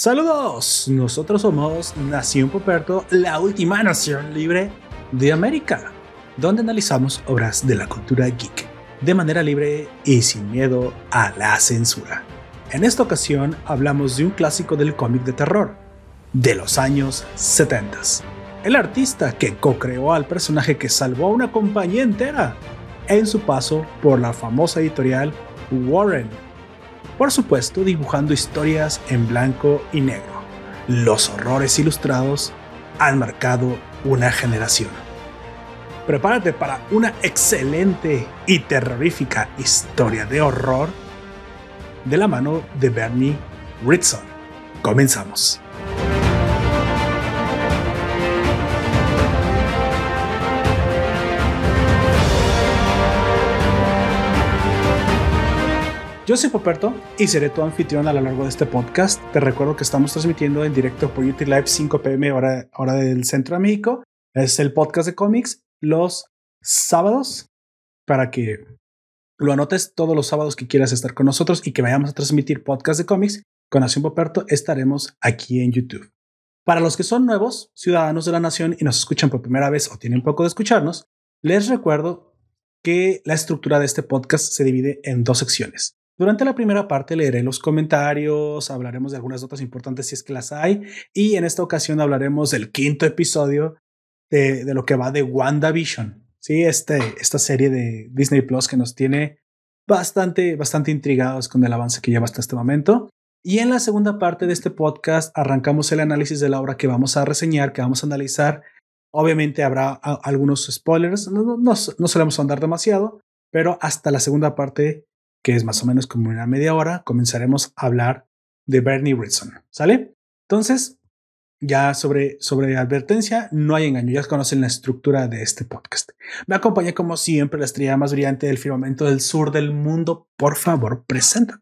Saludos, nosotros somos Nación Poperto, la última nación libre de América, donde analizamos obras de la cultura geek de manera libre y sin miedo a la censura. En esta ocasión hablamos de un clásico del cómic de terror, de los años 70. El artista que co-creó al personaje que salvó a una compañía entera en su paso por la famosa editorial Warren por supuesto dibujando historias en blanco y negro. Los horrores ilustrados han marcado una generación. Prepárate para una excelente y terrorífica historia de horror de la mano de Bernie Ritson. Comenzamos. Yo soy Poperto y seré tu anfitrión a lo largo de este podcast. Te recuerdo que estamos transmitiendo en directo por YouTube Live 5 pm hora, hora del centro de México. Es el podcast de cómics los sábados para que lo anotes todos los sábados que quieras estar con nosotros y que vayamos a transmitir podcast de cómics con Nación Poperto. Estaremos aquí en YouTube. Para los que son nuevos ciudadanos de la nación y nos escuchan por primera vez o tienen poco de escucharnos, les recuerdo que la estructura de este podcast se divide en dos secciones. Durante la primera parte leeré los comentarios, hablaremos de algunas notas importantes si es que las hay, y en esta ocasión hablaremos del quinto episodio de, lo que va de WandaVision. Sí, este, esta serie de Disney Plus que nos tiene bastante, bastante intrigados con el avance que lleva hasta este momento. Y en la segunda parte de este podcast arrancamos el análisis de la obra que vamos a reseñar, que vamos a analizar. Obviamente habrá algunos spoilers, no, no, no solemos andar demasiado, pero hasta la segunda parte que es más o menos como una media hora, comenzaremos a hablar de Bernie Ritson. ¿Sale? Entonces, ya sobre, sobre advertencia, no hay engaño, ya conocen la estructura de este podcast. Me acompaña como siempre la estrella más brillante del firmamento del sur del mundo. Por favor, presenta.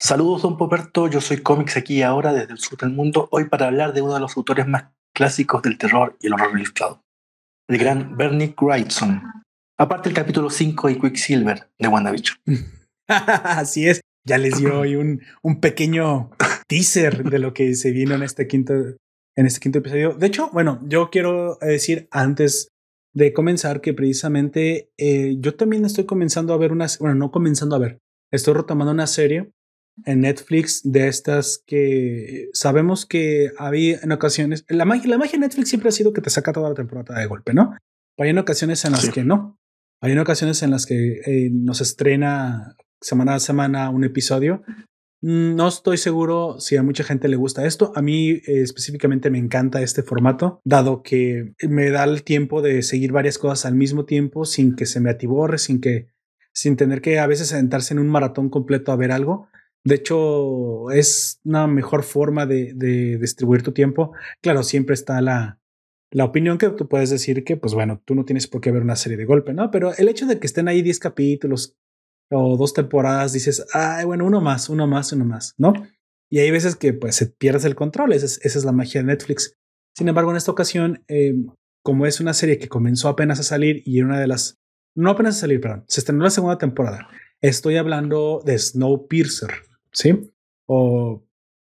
Saludos, don Poperto. Yo soy cómics aquí ahora desde el sur del mundo, hoy para hablar de uno de los autores más clásicos del terror y el horror ilustrado, el gran Bernie Wrightson. Aparte el capítulo 5 y Quicksilver de WandaVision. Así es. Ya les dio hoy un, un pequeño teaser de lo que se vino en este quinto, en este quinto episodio. De hecho, bueno, yo quiero decir antes de comenzar que precisamente eh, yo también estoy comenzando a ver unas, bueno, no comenzando a ver, estoy retomando una serie en Netflix de estas que sabemos que había en ocasiones, la magia, la magia de Netflix siempre ha sido que te saca toda la temporada de golpe, ¿no? Pero hay en ocasiones en las que no. Hay en ocasiones en las que eh, nos estrena semana a semana un episodio. No estoy seguro si a mucha gente le gusta esto. A mí eh, específicamente me encanta este formato, dado que me da el tiempo de seguir varias cosas al mismo tiempo sin que se me atiborre, sin que, sin tener que a veces sentarse en un maratón completo a ver algo. De hecho, es una mejor forma de, de distribuir tu tiempo. Claro, siempre está la, la opinión que tú puedes decir que, pues bueno, tú no tienes por qué ver una serie de golpe, ¿no? Pero el hecho de que estén ahí 10 capítulos, o dos temporadas dices, ay, bueno, uno más, uno más, uno más, ¿no? Y hay veces que pues se pierdes el control, esa es, esa es la magia de Netflix. Sin embargo, en esta ocasión, eh, como es una serie que comenzó apenas a salir y una de las, no apenas a salir, perdón, se estrenó la segunda temporada. Estoy hablando de Snowpiercer, ¿sí? O,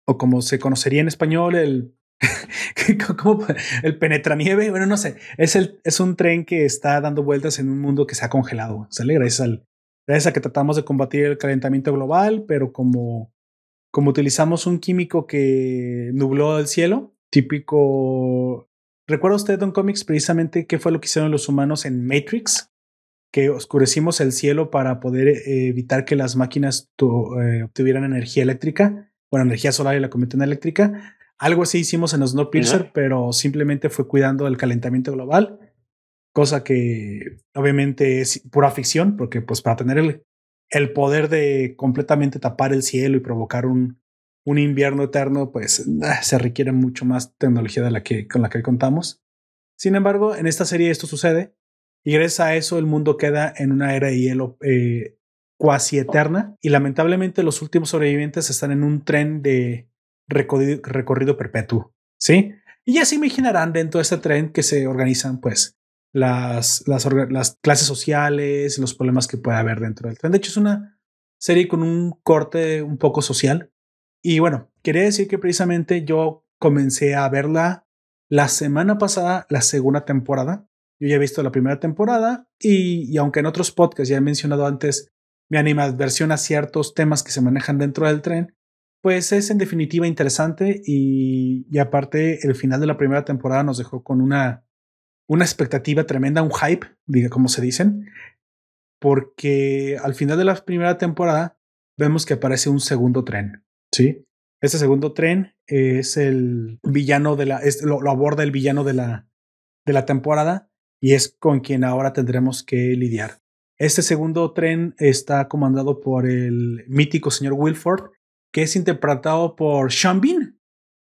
o como se conocería en español, el el penetranieve, bueno, no sé, es, el, es un tren que está dando vueltas en un mundo que se ha congelado, ¿sale? Gracias al, Gracias a que tratamos de combatir el calentamiento global, pero como, como utilizamos un químico que nubló el cielo, típico... ¿Recuerda usted, Don Comics, precisamente qué fue lo que hicieron los humanos en Matrix? Que oscurecimos el cielo para poder eh, evitar que las máquinas eh, obtuvieran energía eléctrica, bueno, energía solar y la convirtieran eléctrica. Algo así hicimos en Snowpiercer, pero simplemente fue cuidando el calentamiento global cosa que obviamente es pura ficción, porque pues para tener el, el poder de completamente tapar el cielo y provocar un, un invierno eterno, pues ah, se requiere mucho más tecnología de la que, con la que contamos. Sin embargo, en esta serie esto sucede y gracias a eso el mundo queda en una era de hielo eh, cuasi eterna y lamentablemente los últimos sobrevivientes están en un tren de recorrido, recorrido perpetuo, ¿sí? Y ya se imaginarán dentro de este tren que se organizan pues las, las, las clases sociales, los problemas que puede haber dentro del tren. De hecho, es una serie con un corte un poco social. Y bueno, quería decir que precisamente yo comencé a verla la semana pasada, la segunda temporada. Yo ya he visto la primera temporada y, aunque en otros podcasts ya he mencionado antes mi animadversión a ciertos temas que se manejan dentro del tren, pues es en definitiva interesante y, y aparte el final de la primera temporada nos dejó con una, una expectativa tremenda, un hype, diga como se dicen, porque al final de la primera temporada vemos que aparece un segundo tren, ¿sí? Este segundo tren es el villano de la, es, lo, aborda el villano de la, de la temporada y es con quien ahora tendremos que lidiar. Este segundo tren está comandado por el mítico señor Wilford, que es interpretado por Sean Bean.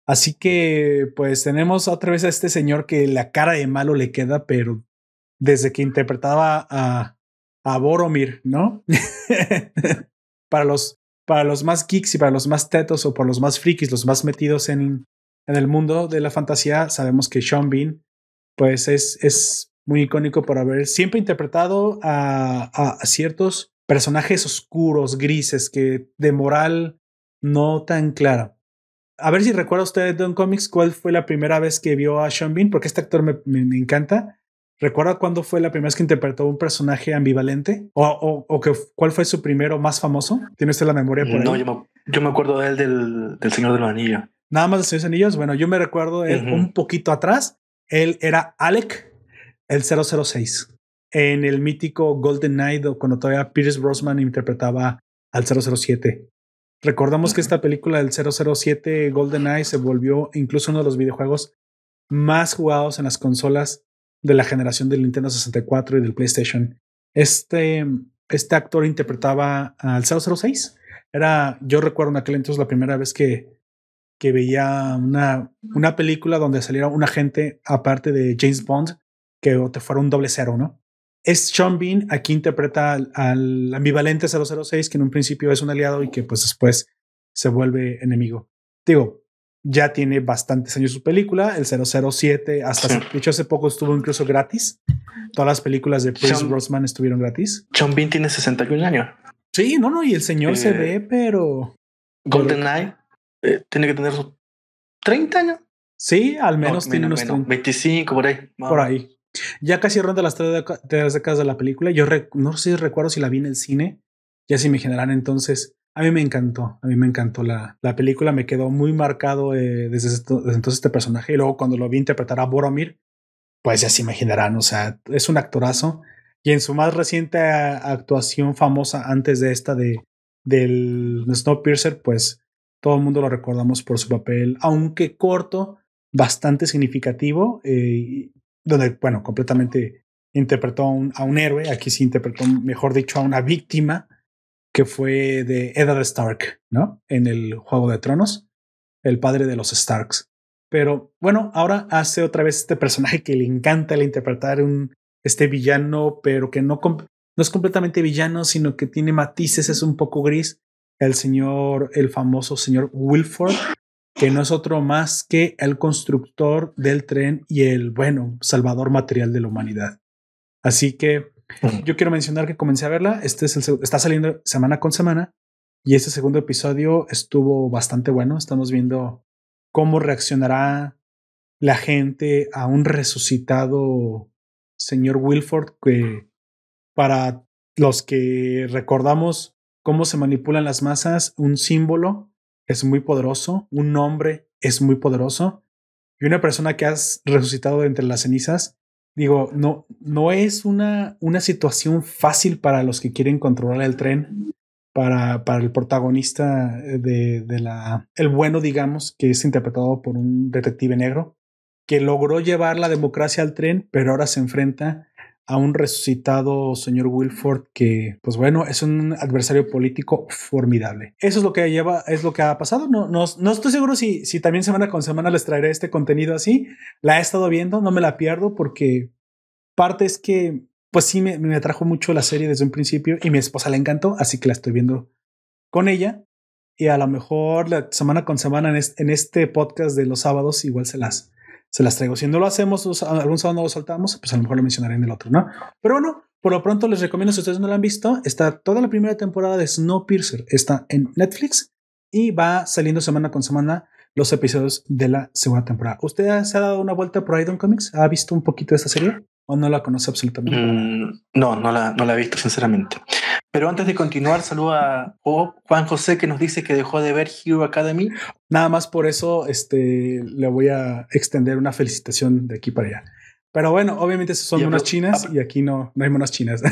Así que, pues tenemos otra vez a este señor que la cara de malo le queda, pero desde que interpretaba a, Boromir, ¿no? para los para los más geeks y para los más tetos o por los más frikis, los más metidos en, en el mundo de la fantasía, sabemos que Sean Bean, pues es, es muy icónico por haber siempre interpretado a, ciertos personajes oscuros, grises, que de moral no tan clara. A ver si recuerda usted de Don Comics cuál fue la primera vez que vio a Sean Bean, porque este actor me, me encanta. ¿Recuerda cuándo fue la primera vez que interpretó un personaje ambivalente? ¿O, o, que, cuál fue su primero más famoso? ¿Tiene usted la memoria por no, ahí? No, yo, me, acuerdo de él del, del Señor de los Anillos. Nada más del Señor de los Anillos. Bueno, yo me recuerdo un poquito atrás. Él era Alec, el 006, en el mítico Golden Knight, cuando todavía Pierce Brosnan interpretaba al 007. Recordamos que esta película del 007 Golden Knight se volvió incluso uno de los videojuegos más jugados en las consolas de la generación del Nintendo 64 y del PlayStation. Este, este actor interpretaba al 006. Era, yo recuerdo en aquel entonces la primera vez que, que veía una, una película donde saliera un agente aparte de James Bond que te fuera un doble cero, ¿no? Es Sean Bean, aquí interpreta al, al, ambivalente 006, que en un principio es un aliado y que pues después se vuelve enemigo. Digo, ya tiene bastantes años su película, el 007, hasta de hecho hace poco estuvo incluso gratis. Todas las películas de Chris Brosnan estuvieron gratis. John Bean tiene 61 años. Sí, no, no, y el señor se eh, ve, pero... Golden Eye eh, tiene que tener 30 años. Sí, al menos tiene unos 25 por ahí. Por ahí. Ya casi ronda las tres décadas de la película. Yo no sé si recuerdo si la vi en el cine. Ya si me generan entonces a mí me encantó, a mí me encantó la, la película, me quedó muy marcado eh, desde, entonces este personaje y luego cuando lo vi interpretar a Boromir, pues ya se imaginarán, o sea, es un actorazo y en su más reciente actuación famosa antes de esta de del Snowpiercer, pues todo el mundo lo recordamos por su papel, aunque corto, bastante significativo, eh, donde, bueno, completamente interpretó a un, a un héroe, aquí sí interpretó, mejor dicho, a una víctima que fue de Eddard Stark, ¿no? En el Juego de Tronos, el padre de los Starks. Pero bueno, ahora hace otra vez este personaje que le encanta el interpretar un este villano, pero que no, no es completamente villano, sino que tiene matices, es un poco gris. El señor, el famoso señor Wilford, que no es otro más que el constructor del tren y el, bueno, salvador material de la humanidad. Así que yo quiero mencionar que comencé a verla. Este es el, está saliendo semana con semana y este segundo episodio estuvo bastante bueno. Estamos viendo cómo reaccionará la gente a un resucitado señor Wilford que para los que recordamos cómo se manipulan las masas, un símbolo es muy poderoso, un nombre es muy poderoso y una persona que has resucitado entre las cenizas digo, no, no es una, una situación fácil para los que quieren controlar el tren, para, para el protagonista de, de, la, el bueno, digamos, que es interpretado por un detective negro, que logró llevar la democracia al tren, pero ahora se enfrenta a un resucitado señor Wilford que, pues bueno, es un adversario político formidable. Eso es lo que lleva, es lo que ha pasado. No, no, no estoy seguro si, si también semana con semana les traeré este contenido así. La he estado viendo, no me la pierdo porque parte es que, pues sí, me, me atrajo mucho la serie desde un principio y mi esposa le encantó, así que la estoy viendo con ella. Y a lo mejor semana con semana en este, en este podcast de los sábados igual se las, se las traigo. Si no lo hacemos, algún sábado no lo soltamos, pues a lo mejor lo mencionaré en el otro, ¿no? Pero bueno, por lo pronto les recomiendo, si ustedes no lo han visto, está toda la primera temporada de Snowpiercer, está en Netflix. y va saliendo semana con semana los episodios de la segunda temporada. ¿Usted se ha dado una vuelta por Idon Comics? ¿Ha visto un poquito de esta serie o no la conoce absolutamente? Mm, no, no la, no la he visto, sinceramente. Pero antes de continuar, saluda a Juan José que nos dice que dejó de ver Hero Academy. Nada más por eso este, le voy a extender una felicitación de aquí para allá. Pero bueno, obviamente son monos chinas y aquí no, no hay monos chinas.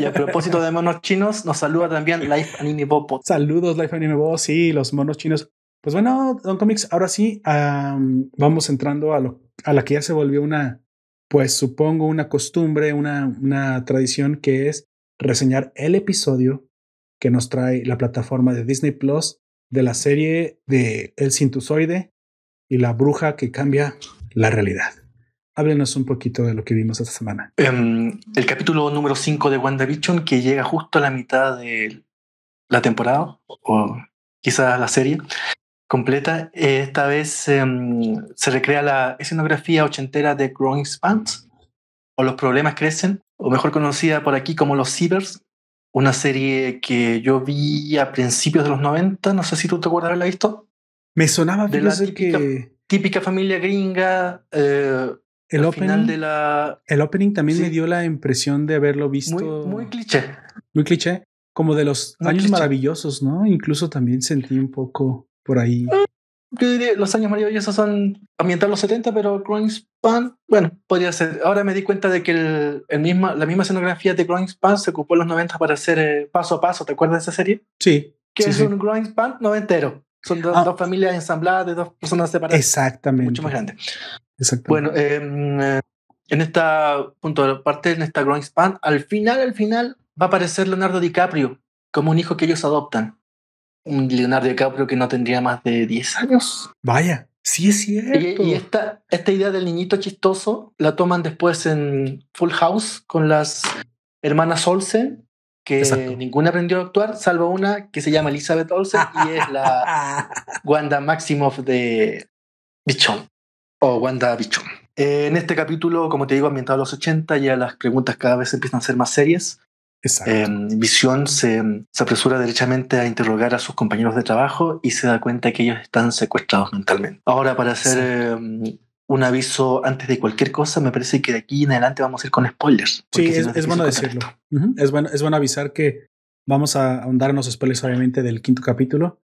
Y a propósito de monos chinos, nos saluda también Life Anime Bob. Saludos, Life Anime Bob. Sí, los monos chinos. Pues bueno, Don Comics, ahora sí, vamos entrando a, lo, a la que ya se volvió una, pues supongo, una costumbre, una, una tradición que es reseñar el episodio que nos trae la plataforma de Disney Plus de la serie de El Cintusoide y la bruja que cambia la realidad. Háblenos un poquito de lo que vimos esta semana. Um, el capítulo número 5 de WandaVision, que llega justo a la mitad de la temporada, o quizás la serie completa. Esta vez um, se recrea la escenografía ochentera de Growing Spans, o Los Problemas Crecen, o mejor conocida por aquí como Los Cibers, una serie que yo vi a principios de los 90, no sé si tú te acuerdas de haberla visto. Me sonaba de la típica, que... típica familia gringa, eh, el opening, de la... el opening también me dio la impresión de haberlo visto. Muy, cliché. Muy cliché. Como de los años maravillosos, ¿no? Incluso también sentí un poco por ahí. Yo diría, los años maravillosos son ambientados los 70, pero Growing Span, bueno, podría ser. Ahora me di cuenta de que el, el misma, la misma escenografía de Growing Span se ocupó en los 90 para hacer eh, paso a paso. ¿Te acuerdas de esa serie? Sí. Que es un Growing Span noventero. Son ah. dos familias ensambladas de dos personas separadas. Exactamente. Mucho más grande. Bueno, em, eh, en esta punto de parte, en esta Growing Span, al final, al final, va a aparecer Leonardo DiCaprio como un hijo que ellos adoptan. Un Leonardo DiCaprio que no tendría más de 10 años. Vaya, sí es cierto. Y, esta, esta idea del niñito chistoso la toman después en Full House con las hermanas Olsen, que ninguna aprendió a actuar, salvo una que se llama Elizabeth Olsen y es la Wanda Maximoff de Bichon o Wanda Bichon. Eh, en este capítulo, como te digo, ambientado a los 80, ya las preguntas cada vez empiezan a ser más serias. Eh, Visión se, se, apresura derechamente a interrogar a sus compañeros de trabajo y se da cuenta que ellos están secuestrados mentalmente. Ahora, para hacer eh, un aviso antes de cualquier cosa, me parece que de aquí en adelante vamos a ir con spoilers. Sí, es, bueno decirlo. es, bueno, es bueno avisar que vamos a ahondar en los spoilers, obviamente, del quinto capítulo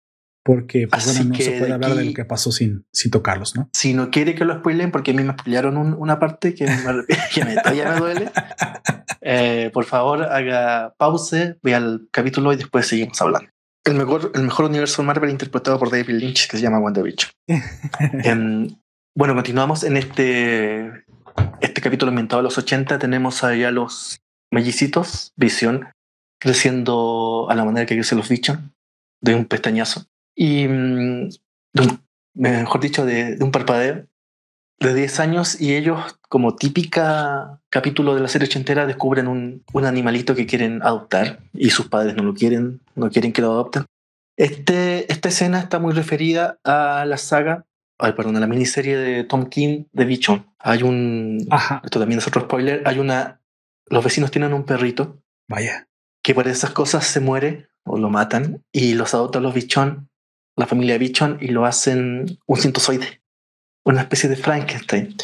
porque pues, bueno, no se puede hablar de lo que pasó sin, sin tocarlos, ¿no? Si no quiere que lo spoilen, porque a mí me spoilearon una parte que, me, que me, todavía me duele, eh, por favor haga pause, ve al capítulo y después seguimos hablando. El mejor, el mejor universo Marvel interpretado por David Lynch, que se llama WandaVision. eh, bueno, continuamos en este, este capítulo ambientado a los 80. Tenemos allá los mellicitos, Visión, creciendo a la manera que crecen los bichos, de un pestañazo y, mm, mejor dicho, de, un parpadeo de 10 años y ellos, como típica capítulo de la serie ochentera, descubren un, un, animalito que quieren adoptar y sus padres no lo quieren, no quieren que lo adopten. Este, esta escena está muy referida a la saga, ay, perdón, a la miniserie de Tom King de Bichon. Hay un, esto también es otro spoiler, hay una, los vecinos tienen un perrito. Vaya. Que por esas cosas se muere o lo matan y los adoptan los Bichon la familia Bichon y lo hacen un cintozoide, una especie de Frankenstein.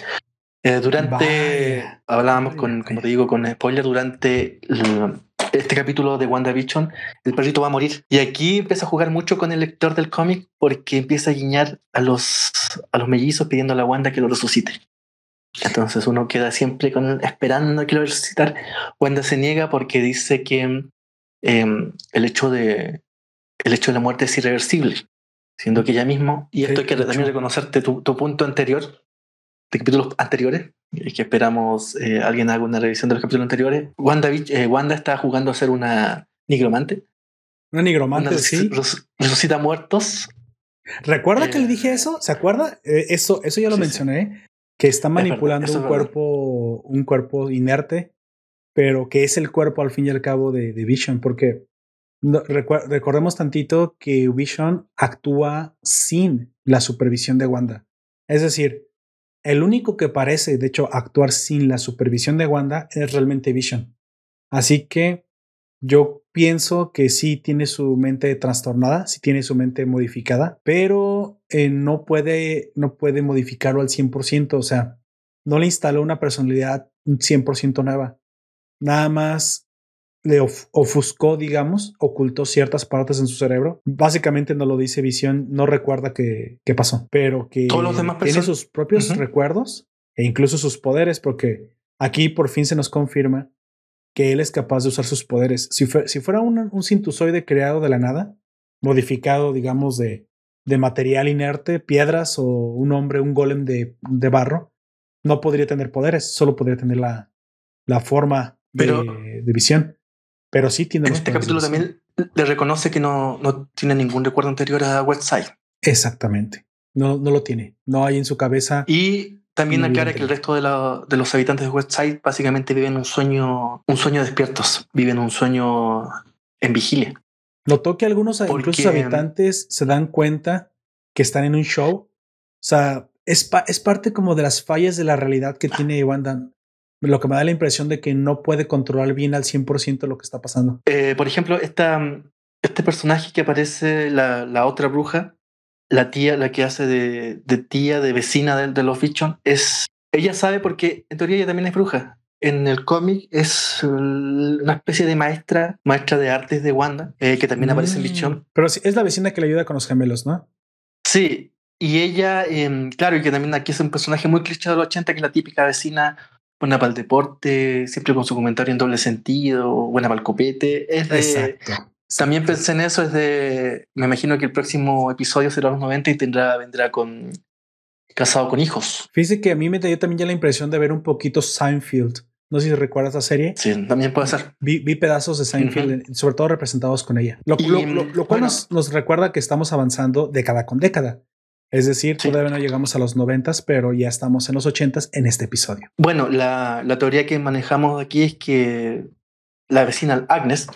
Eh, durante, hablábamos con, como te digo, con spoiler, durante este capítulo de WandaVision, el perrito va a morir. Y aquí empieza a jugar mucho con el lector del cómic porque empieza a guiñar a los, a los mellizos pidiendo a la Wanda que lo resucite. Entonces uno queda siempre con, esperando que lo resucitar. Wanda se niega porque dice que em, el, hecho de, el hecho de la muerte es irreversible siendo que ya mismo, y esto hay que también reconocerte tu, punto anterior, de capítulos anteriores, y que esperamos eh, alguien haga una revisión de los capítulos anteriores. Wanda, eh, Wanda está jugando a ser una nigromante. Una nigromante, sí. Resucita muertos. ¿Recuerda que le dije eh, eso? ¿Se acuerda? eso, eso ya lo mencioné, que está manipulando un cuerpo, un cuerpo inerte, pero que es el cuerpo al fin y al cabo de, de Vision, porque recordemos tantito que Vision actúa sin la supervisión de Wanda. Es decir, el único que parece, de hecho, actuar sin la supervisión de Wanda es realmente Vision. Así que yo pienso que sí tiene su mente trastornada, sí tiene su mente modificada, pero eh, no puede, no puede modificarlo al 100%, o sea, no le instaló una personalidad 100% nueva. Nada más le ofuscó, digamos, ocultó ciertas partes en su cerebro. Básicamente no lo dice Visión, no recuerda qué, pasó, pero que tiene sus propios recuerdos e incluso sus poderes, porque aquí por fin se nos confirma que él es capaz de usar sus poderes. Si, si fuera un, un cintusoide creado de la nada, modificado, digamos, de, de material inerte, piedras o un hombre, un golem de, de barro, no podría tener poderes, solo podría tener la, la forma de, de, visión. Pero sí tiene. En este capítulo también le reconoce que no, no tiene ningún recuerdo anterior a Westside. Exactamente. No, no lo tiene. No hay en su cabeza. Y también aclara que el resto de, de, los habitantes de Westside básicamente viven un sueño, un sueño despiertos, viven un sueño en vigilia. Notó que algunos incluso habitantes se dan cuenta que están en un show. O sea, es, es parte como de las fallas de la realidad que tiene Wanda. Lo que me da la impresión de que no puede controlar bien al 100% lo que está pasando. Eh, por ejemplo, esta, este personaje que aparece, la, la otra bruja, la tía, la que hace de, de tía, de vecina de, de los Fichon, es. Ella sabe porque en teoría ella también es bruja. En el cómic es una especie de maestra, maestra de artes de Wanda, eh, que también aparece en Bichon. Mm. Pero es la vecina que le ayuda con los gemelos, ¿no? Sí, y ella, em, claro, y que también aquí es un personaje muy cliché de los 80, que es la típica vecina buena para el deporte, siempre con su comentario en doble sentido, buena para el copete. Es Exacto. También pensé en eso, es de. Me imagino que el próximo episodio será los 90 y tendrá, vendrá con. casado con hijos. Fíjese que a mí me dio también ya la impresión de ver un poquito Seinfeld. No sé si recuerdas la serie. Sí, también puede ser. Vi, pedazos de Seinfeld, sobre todo representados con ella. Lo, cual nos, nos, recuerda que estamos avanzando década con década. Es decir, todavía no llegamos a los noventas, pero ya estamos en los ochentas en este episodio. Bueno, la, la teoría que manejamos aquí es que la vecina Agnes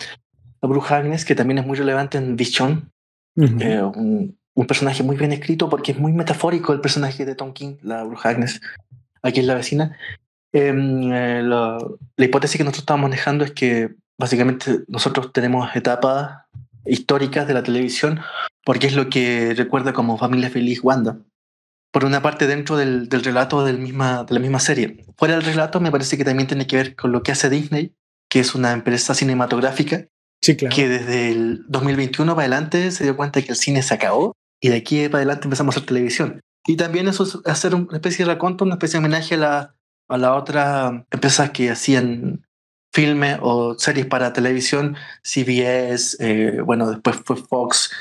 la bruja Agnes, que también es muy relevante en Vision. Eh, un, personaje muy bien escrito porque es muy metafórico el personaje de Tom King, la bruja Agnes. Aquí es la vecina. Em, eh, la, hipótesis que nosotros estamos manejando es que básicamente nosotros tenemos etapas históricas de la televisión porque es lo que recuerda como familia feliz Wanda. Por una parte dentro del, del relato del misma, de la misma serie. Fuera del relato me parece que también tiene que ver con lo que hace Disney, que es una empresa cinematográfica que desde el 2021 para adelante se dio cuenta que el cine se acabó y de aquí para adelante empezamos a hacer televisión. Y también eso es hacer una especie de raconto, una especie de homenaje a la, a la otra empresas que hacían filmes o series para televisión, CBS, eh, bueno, después fue Fox,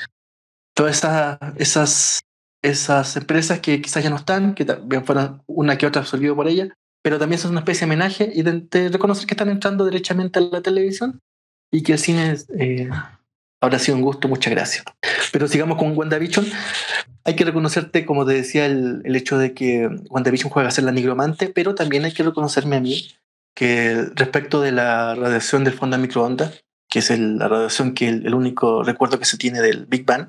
todas esas, esas, esas empresas que quizás ya no están, que también fueron una que otra absorbido por ella, pero también son una especie de homenaje y de reconocer que están entrando derechamente a la televisión y que el cine eh, habrá sido un gusto, muchas gracias. Pero sigamos con WandaVision. Hay que reconocerte, como te decía, el, el hecho de que WandaVision juega a ser la nigromante, pero también hay que reconocerme a mí que respecto de la radiación del fondo de microondas, que es la radiación que el, único recuerdo que se tiene del Big Bang,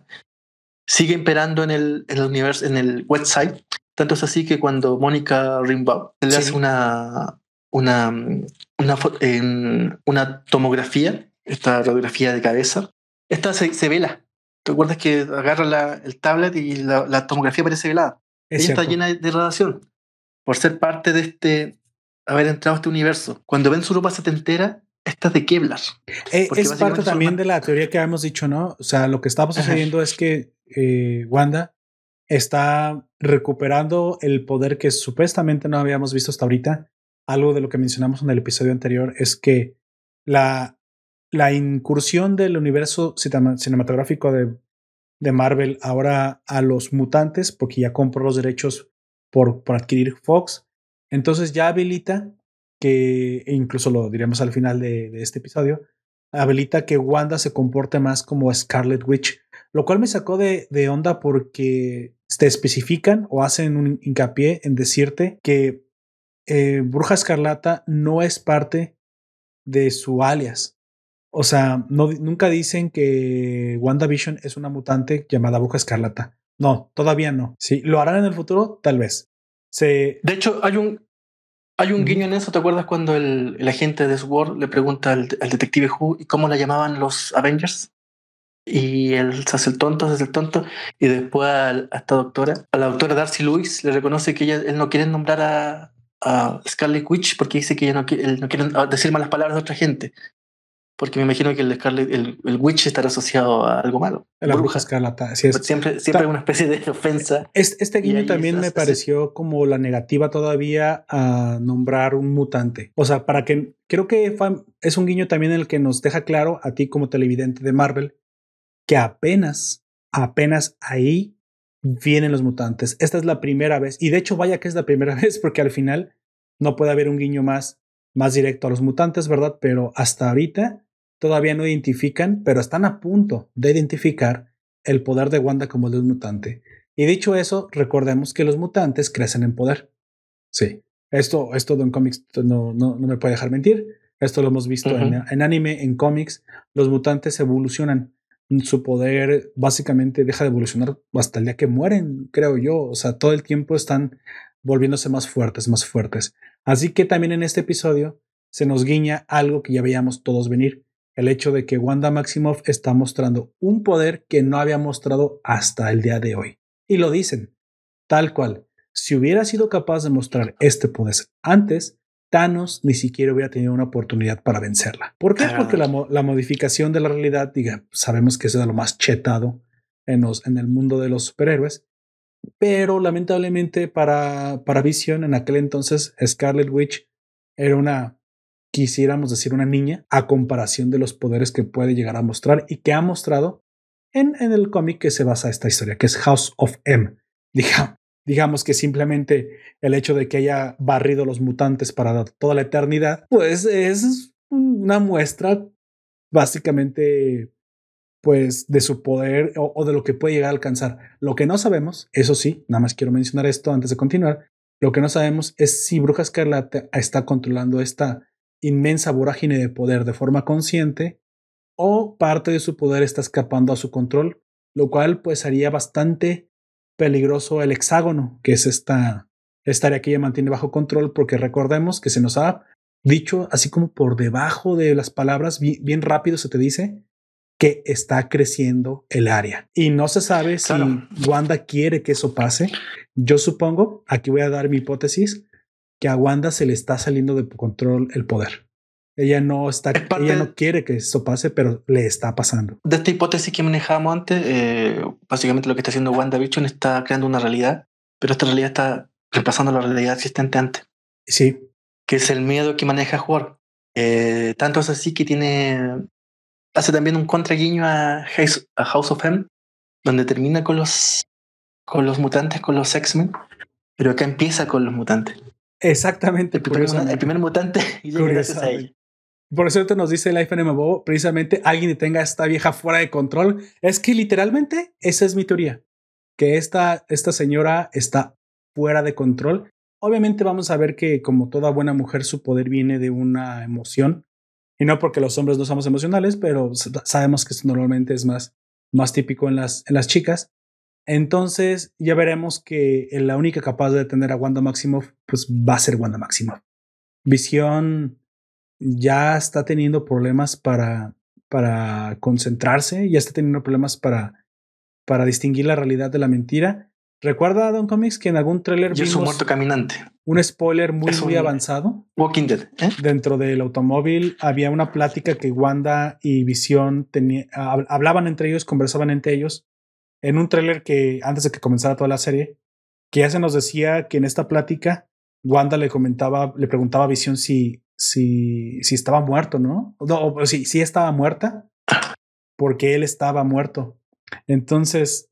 sigue imperando en el, en el universo, en el website. Tanto es así que cuando Mónica Rimbaud le hace una, una, una, en una tomografía, esta radiografía de cabeza, esta se, se vela. ¿Te acuerdas que agarra la, el tablet y la, la tomografía parece velada? Ella está llena de radiación por ser parte de este, haber entrado a este universo. Cuando ven su ropa setentera, esta es de Kevlar. Eh, es parte también de la teoría que habíamos dicho, ¿no? O sea, lo que estaba sucediendo es que eh, Wanda está recuperando el poder que supuestamente no habíamos visto hasta ahorita algo de lo que mencionamos en el episodio anterior es que la, la incursión del universo cinematográfico de, de, Marvel ahora a los mutantes, porque ya compró los derechos por, por adquirir Fox, entonces ya habilita que, e incluso lo diremos al final de, este episodio, habilita que Wanda se comporte más como Scarlet Witch, lo cual me sacó de, de onda porque te especifican o hacen un hincapié en decirte que eh, Bruja Escarlata no es parte de su alias. O sea, nunca dicen que WandaVision es una mutante llamada Bruja Escarlata. No, todavía no. Sí, lo harán en el futuro, tal vez. Se... De hecho, hay un, Hay un guiño en eso, ¿te acuerdas cuando el, el agente de SWORD le pregunta al, al detective Who y cómo la llamaban los Avengers? Y él se hace el tonto, se hace el tonto, y después a, esta doctora, a la doctora Darcy Lewis, le reconoce que ella, él no quiere nombrar a, a Scarlet Witch porque dice que ella no, él no quiere decir malas palabras de otra gente. Porque me imagino que el Scarlet, el, el Witch estará asociado a algo malo. La bruja escarlata. Así es. Siempre, siempre Ta- una especie de ofensa. Este, este guiño también me pareció como la negativa todavía a nombrar un mutante. O sea, para que creo que es un guiño también el que nos deja claro a ti como televidente de Marvel que apenas, apenas ahí vienen los mutantes. Esta es la primera vez y de hecho vaya que es la primera vez porque al final no puede haber un guiño más más directo a los mutantes, ¿verdad? Pero hasta ahorita todavía no identifican, pero están a punto de identificar el poder de Wanda como el de un mutante. Y dicho eso, recordemos que los mutantes crecen en poder. Sí. Esto, esto en cómics no, no, no me puede dejar mentir. Esto lo hemos visto en, en anime, en cómics. Los mutantes evolucionan. Su poder básicamente deja de evolucionar hasta el día que mueren, creo yo. O sea, todo el tiempo están volviéndose más fuertes, más fuertes. Así que también en este episodio se nos guiña algo que ya veíamos todos venir. El hecho de que Wanda Maximoff está mostrando un poder que no había mostrado hasta el día de hoy. Y lo dicen, tal cual. Si hubiera sido capaz de mostrar este poder antes, Thanos ni siquiera hubiera tenido una oportunidad para vencerla. ¿Por qué? Claro. Porque la, mo- la modificación de la realidad, diga, sabemos que es de lo más chetado en, los, en el mundo de los superhéroes. Pero lamentablemente para, para Vision en aquel entonces, Scarlet Witch era una, quisiéramos decir, una niña a comparación de los poderes que puede llegar a mostrar y que ha mostrado en, el cómic que se basa esta historia, que es House of M. Diga- digamos que simplemente el hecho de que haya barrido los mutantes para toda la eternidad, pues es una muestra básicamente pues de su poder o, o de lo que puede llegar a alcanzar. Lo que no sabemos, eso sí, nada más quiero mencionar esto antes de continuar, lo que no sabemos es si Bruja Escarlata está controlando esta inmensa vorágine de poder de forma consciente o parte de su poder está escapando a su control, lo cual pues haría bastante peligroso el hexágono, que es esta, esta área que ella mantiene bajo control, porque recordemos que se nos ha dicho así como por debajo de las palabras, bien, bien rápido se te dice que está creciendo el área. Y no se sabe Claro. si Wanda quiere que eso pase. Yo supongo, aquí voy a dar mi hipótesis, que a Wanda se le está saliendo de control el poder. Ella no está, Es ella no quiere que eso pase, pero le está pasando. De esta hipótesis que manejábamos antes, eh, básicamente lo que está haciendo WandaVision está creando una realidad, pero esta realidad está reemplazando la realidad existente antes, Sí, que es el miedo que maneja jugar. Eh, tanto es así que tiene. Hace también un contraguiño a House, a House of M, donde termina con los, con los mutantes, con los X-Men, pero acá empieza con los mutantes. Exactamente. El primer, el primer mutante y gracias a ella. Por eso te nos dice Life NMO, precisamente alguien que tenga a esta vieja fuera de control. Es que literalmente esa es mi teoría, que esta, esta señora está fuera de control. Obviamente vamos a ver que como toda buena mujer su poder viene de una emoción y no porque los hombres no somos emocionales, pero sabemos que esto normalmente es más, más típico en las, en las chicas. Entonces ya veremos que la única capaz de detener a Wanda Maximoff pues va a ser Wanda Maximoff. Visión ya está teniendo problemas para, para concentrarse, ya está teniendo problemas para, para distinguir la realidad de la mentira. Recuerda, Don Comics, que en algún tráiler un vimos muerto caminante. un spoiler muy, muy avanzado. Walking Dead. ¿eh? Dentro del automóvil había una plática que Wanda y Visión hablaban entre ellos, conversaban entre ellos, en un tráiler que antes de que comenzara toda la serie, que ya se nos decía que en esta plática Wanda le comentaba, le preguntaba a Visión si, si, si estaba muerto, ¿no? No, o si, si estaba muerta, porque él estaba muerto. Entonces,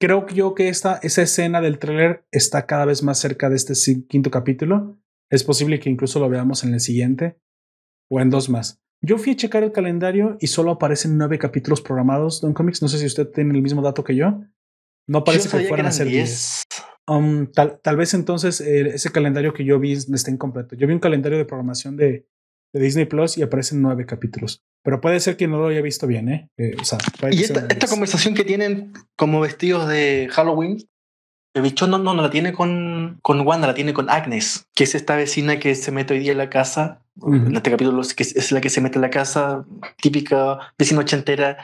creo yo que esta, esa escena del tráiler está cada vez más cerca de este quinto capítulo. Es posible que incluso lo veamos en el siguiente o en dos más. Yo fui a checar el calendario y solo aparecen nueve capítulos programados, Don Comics. No sé si usted tiene el mismo dato que yo. No parece Yo que fueran a eran ser 10. 10. Um, tal, tal vez entonces eh, ese calendario que yo vi está incompleto. Yo vi un calendario de programación de, de Disney Plus y aparecen nueve capítulos. Pero puede ser que no lo haya visto bien, ¿eh? Eh, o sea, Y que esta, esta conversación que tienen como vestidos de Halloween Bichón no, no, no la tiene con, con Wanda, la tiene con Agnes, que es esta vecina que se mete hoy día en la casa. En este capítulo que es la que se mete en la casa, típica vecina ochentera,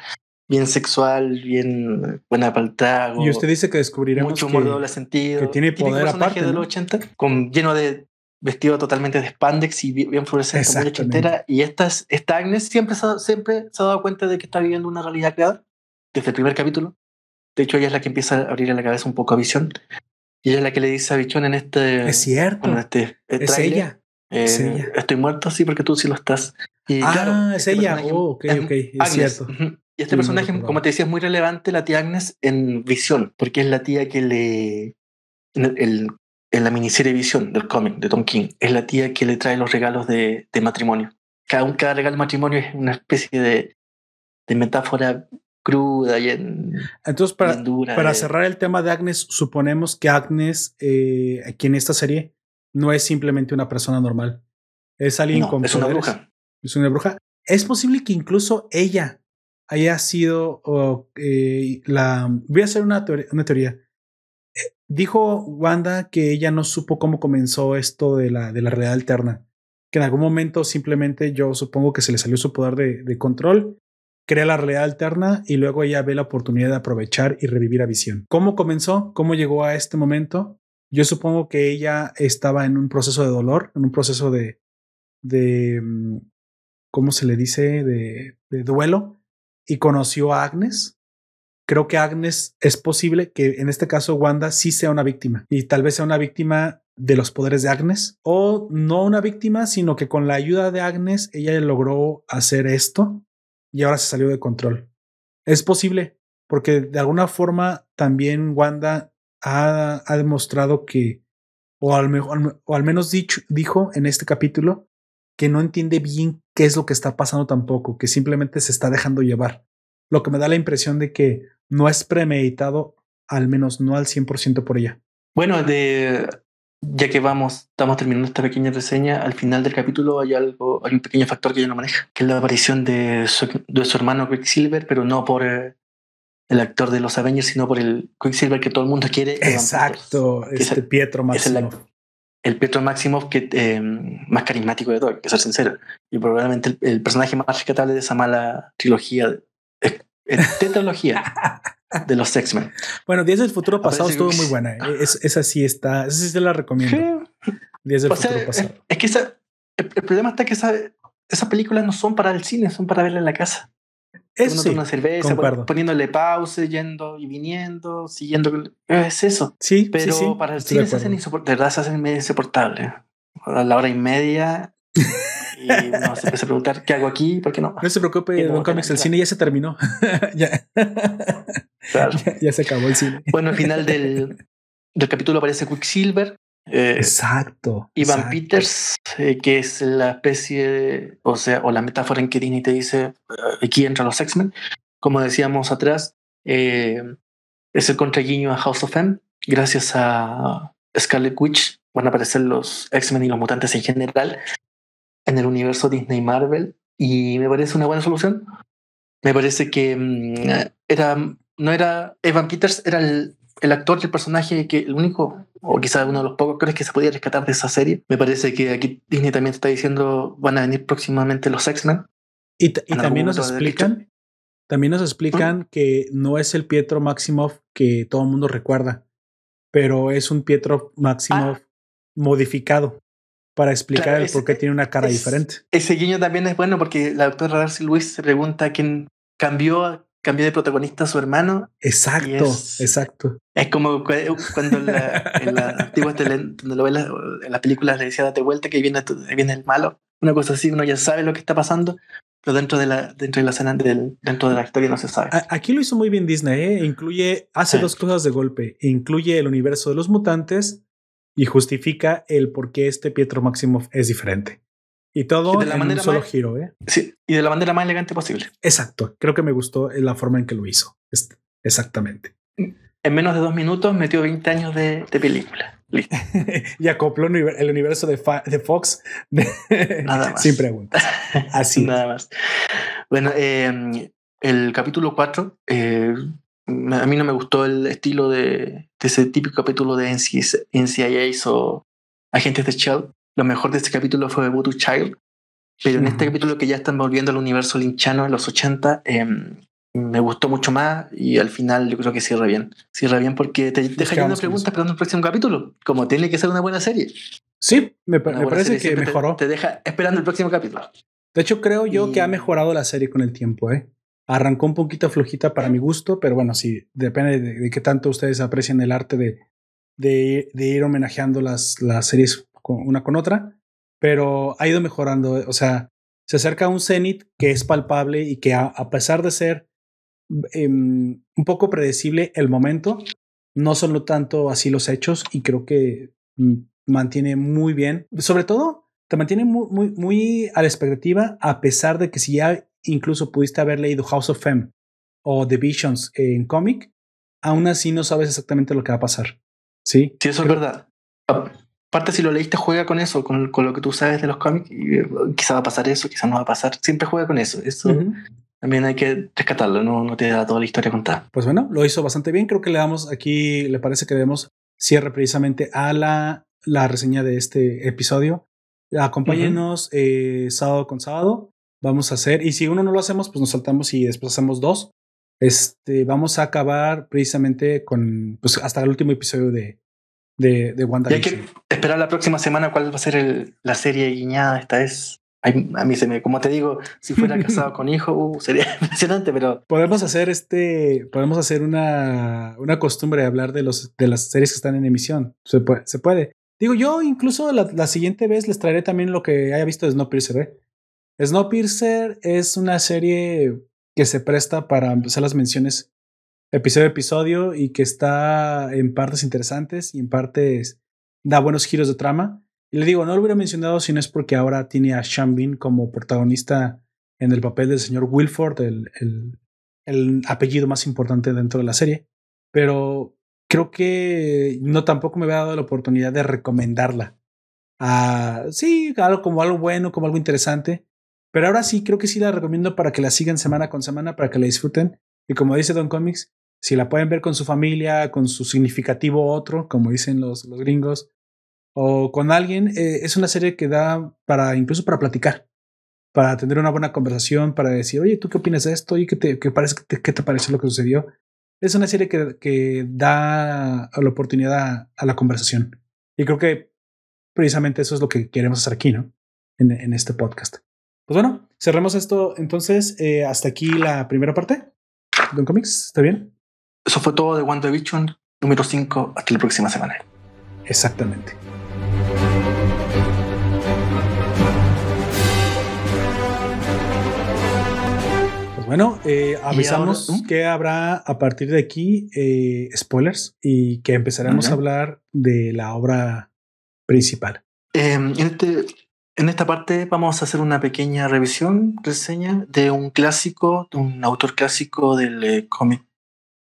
bien sexual, bien buena para el trago. Y usted dice que descubriremos mucho humor de doble sentido. Que tiene poder aparte. de los 80, con, lleno de vestido totalmente de spandex y bien fluorescente, muy ochentera. Y esta, esta Agnes siempre, siempre se ha dado cuenta de que está viviendo una realidad creada desde el primer capítulo. De hecho, ella es la que empieza a abrir la cabeza un poco a Visión. Y ella es la que le dice a Bichón en este. Es cierto. En este, es, ella. Eh, es ella. Estoy muerto, sí, porque tú sí lo estás. Y, ah, claro, es este ella. Oh, ok, ok. Es cierto. Y este personaje, como te decía, es muy relevante, la tía Agnes, en Visión, porque es la tía que le. En, el, en la miniserie Visión del cómic de Tom King, es la tía que le trae los regalos de, de matrimonio. Cada, cada regalo de matrimonio es una especie de, de metáfora cruda y en. Entonces, para, para cerrar el tema de Agnes, suponemos que Agnes, eh, aquí en esta serie, no es simplemente una persona normal. Es alguien con. Es una bruja. Es una bruja. Es posible que incluso ella haya sido eh, la. Voy a hacer una, teoría, una teoría. Eh, dijo Wanda que ella no supo cómo comenzó esto de la, de la realidad alterna. Que en algún momento simplemente yo supongo que se le salió su poder de, de control crea la realidad alterna y luego ella ve la oportunidad de aprovechar y revivir a Visión. ¿Cómo comenzó? ¿Cómo llegó a este momento? Yo supongo que ella estaba en un proceso de dolor, en un proceso de, de mm, ¿cómo se le dice? De, de duelo y conoció a Agnes. Creo que Agnes es posible que en este caso Wanda sí sea una víctima y tal vez sea una víctima de los poderes de Agnes o no una víctima, sino que con la ayuda de Agnes ella logró hacer esto y ahora se salió de control. Es posible, porque de alguna forma también Wanda ha, ha demostrado que, o al, o al menos dicho, dijo en este capítulo, que no entiende bien qué es lo que está pasando tampoco, que simplemente se está dejando llevar. Lo que me da la impresión de que no es premeditado, al menos no al 100% por ella. Bueno, de, ya que vamos, estamos terminando esta pequeña reseña, al final del capítulo hay algo, hay un pequeño factor que ella no maneja, que es la aparición de su, de su hermano Quicksilver, pero no por eh, el actor de los Avengers, sino por el Quicksilver que todo el mundo quiere. Exacto, este Pietro Maximoff. el, Pietro Maximoff que, eh, más carismático de todo, que ser sincero. Y probablemente el, personaje más rescatable de esa mala trilogía, eh, tetralogía. de los X-Men. Bueno, Días del Futuro Pasado estuvo muy buena. ¿eh? Es, esa sí está, esa sí se la recomiendo. Días del Futuro Pasado. Es que el, problema está que esa, esas películas no son para el cine, son para verla en la casa. Eso sí, una cerveza, poniéndole pausa, yendo y viniendo, siguiendo. Es eso. Sí, pero para el cine se hacen. De verdad se hacen medio insoportables. A la hora y media y uno se empieza a preguntar qué hago aquí, por qué no. No se preocupe, Don Comics, el cine ya se terminó. ya. ya. se acabó el cine. Bueno, al final del, del capítulo aparece Quicksilver. Eh, exacto. Ivan Peters, eh, que es la especie, o sea, o la metáfora en que Disney te dice, eh, aquí entran los X-Men. Como decíamos atrás, es el contraguiño a House of M. Gracias a Scarlet Witch van a aparecer los X-Men y los mutantes en general en el universo Disney Marvel y me parece una buena solución. Me parece que mm, era, no era Evan Peters, era el, el actor del personaje que el único, o quizás uno de los pocos crees que se podía rescatar de esa serie. Me parece que aquí Disney también está diciendo van a venir próximamente los X-Men. Y, y también nos explican, también nos explican que no es el Pietro Maximoff que todo el mundo recuerda, pero es un Pietro Maximoff ah. modificado para explicar el por qué tiene una cara diferente. Ese guiño también es bueno porque la doctora Darcy Luis se pregunta quién cambió, cambió de protagonista a su hermano. Exacto, exacto. Es como cuando en la, antigua telenovela, en las películas le decía date vuelta que viene, viene el malo. Una cosa así, uno ya sabe lo que está pasando, pero dentro de la, dentro de la escena, del, dentro de la historia no se sabe. Aquí lo hizo muy bien Disney, ¿eh? incluye, hace dos cosas de golpe, incluye el universo de los mutantes y justifica el por qué este Pietro Maximoff es diferente. Y todo de la en manera un solo giro, ¿eh? Sí, y de la manera más elegante posible. Exacto. Creo que me gustó la forma en que lo hizo. Exactamente. En menos de dos minutos metió 20 años de, película. Listo. y acopló el universo de, de Fox Nada más. sin preguntas. Así. Nada más. Bueno, em, el capítulo 4 A mí no me gustó el estilo de, ese típico capítulo de NCIS o Agentes de Shell. Lo mejor de este capítulo fue Voodoo Child. Pero en este capítulo que ya están volviendo al universo linchano en los 80, em, me gustó mucho más y al final yo creo que cierra bien. Cierra bien porque te deja una pregunta esperando el próximo capítulo, como tiene que ser una buena serie. Sí, me, parece que mejoró. Te, deja esperando el próximo capítulo. De hecho, creo yo que ha mejorado la serie con el tiempo, ¿eh? Arrancó un poquito flojita para mi gusto, pero bueno, sí, depende de, qué tanto ustedes aprecian el arte de, de, ir homenajeando las, las series una con otra, pero ha ido mejorando, o sea, se acerca a un cenit que es palpable y que a, pesar de ser em, un poco predecible el momento, no son tanto así los hechos y creo que mm, mantiene muy bien, sobre todo te mantiene muy, muy, muy a la expectativa a pesar de que si ya incluso pudiste haber leído House of Femme o The Visions en cómic, aún así no sabes exactamente lo que va a pasar. Sí, sí, eso es verdad. Aparte, si lo leíste, juega con eso, con, con lo que tú sabes de los cómics. Y, eh, quizá va a pasar eso, quizá no va a pasar. Siempre juega con eso. Eso también hay que rescatarlo, no, no te da toda la historia contada. Pues bueno, lo hizo bastante bien. Creo que le damos aquí, le parece que debemos cierre precisamente a la, la reseña de este episodio. Acompáñenos eh, sábado con sábado vamos a hacer, y si uno no lo hacemos, pues nos saltamos y después hacemos dos. Este, vamos a acabar precisamente con, pues hasta el último episodio de, de, de Y hay que esperar la próxima semana cuál va a ser el, la serie guiñada. Esta es, a mí se me, como te digo, si fuera casado con hijo, uh, sería impresionante, pero. Podemos hacer este, podemos hacer una, una costumbre de hablar de los, de las series que están en emisión. Se puede, se puede. Digo, yo incluso la, la siguiente vez les traeré también lo que haya visto de Snowpiercer, ¿eh? Snowpiercer es una serie que se presta para empezar las menciones episodio a episodio y que está en partes interesantes y en partes da buenos giros de trama. Y le digo, no lo hubiera mencionado si no es porque ahora tiene a Sean Bean como protagonista en el papel del señor Wilford, el, el, el apellido más importante dentro de la serie. Pero creo que no tampoco me había dado la oportunidad de recomendarla. Ah, sí, algo como algo bueno, como algo interesante. Pero ahora sí, creo que sí la recomiendo para que la sigan semana con semana, para que la disfruten. Y como dice Don Comics, si la pueden ver con su familia, con su significativo otro, como dicen los, los gringos, o con alguien, eh, es una serie que da para incluso para platicar, para tener una buena conversación, para decir, oye, ¿tú qué opinas de esto? ¿Y qué te, qué parece, qué te pareció lo que sucedió? Es una serie que, que da la oportunidad a, la conversación. Y creo que precisamente eso es lo que queremos hacer aquí, ¿no? En este podcast. Pues bueno, cerremos esto entonces. Eh, hasta aquí la primera parte. Don Comics, ¿está bien? Eso fue todo de WandaVision número 5. Hasta la próxima semana. Exactamente. Pues bueno, eh, avisamos que habrá a partir de aquí eh, spoilers y que empezaremos a hablar de la obra principal. en este en esta parte vamos a hacer una pequeña revisión, reseña de un clásico, de un autor clásico del eh, cómic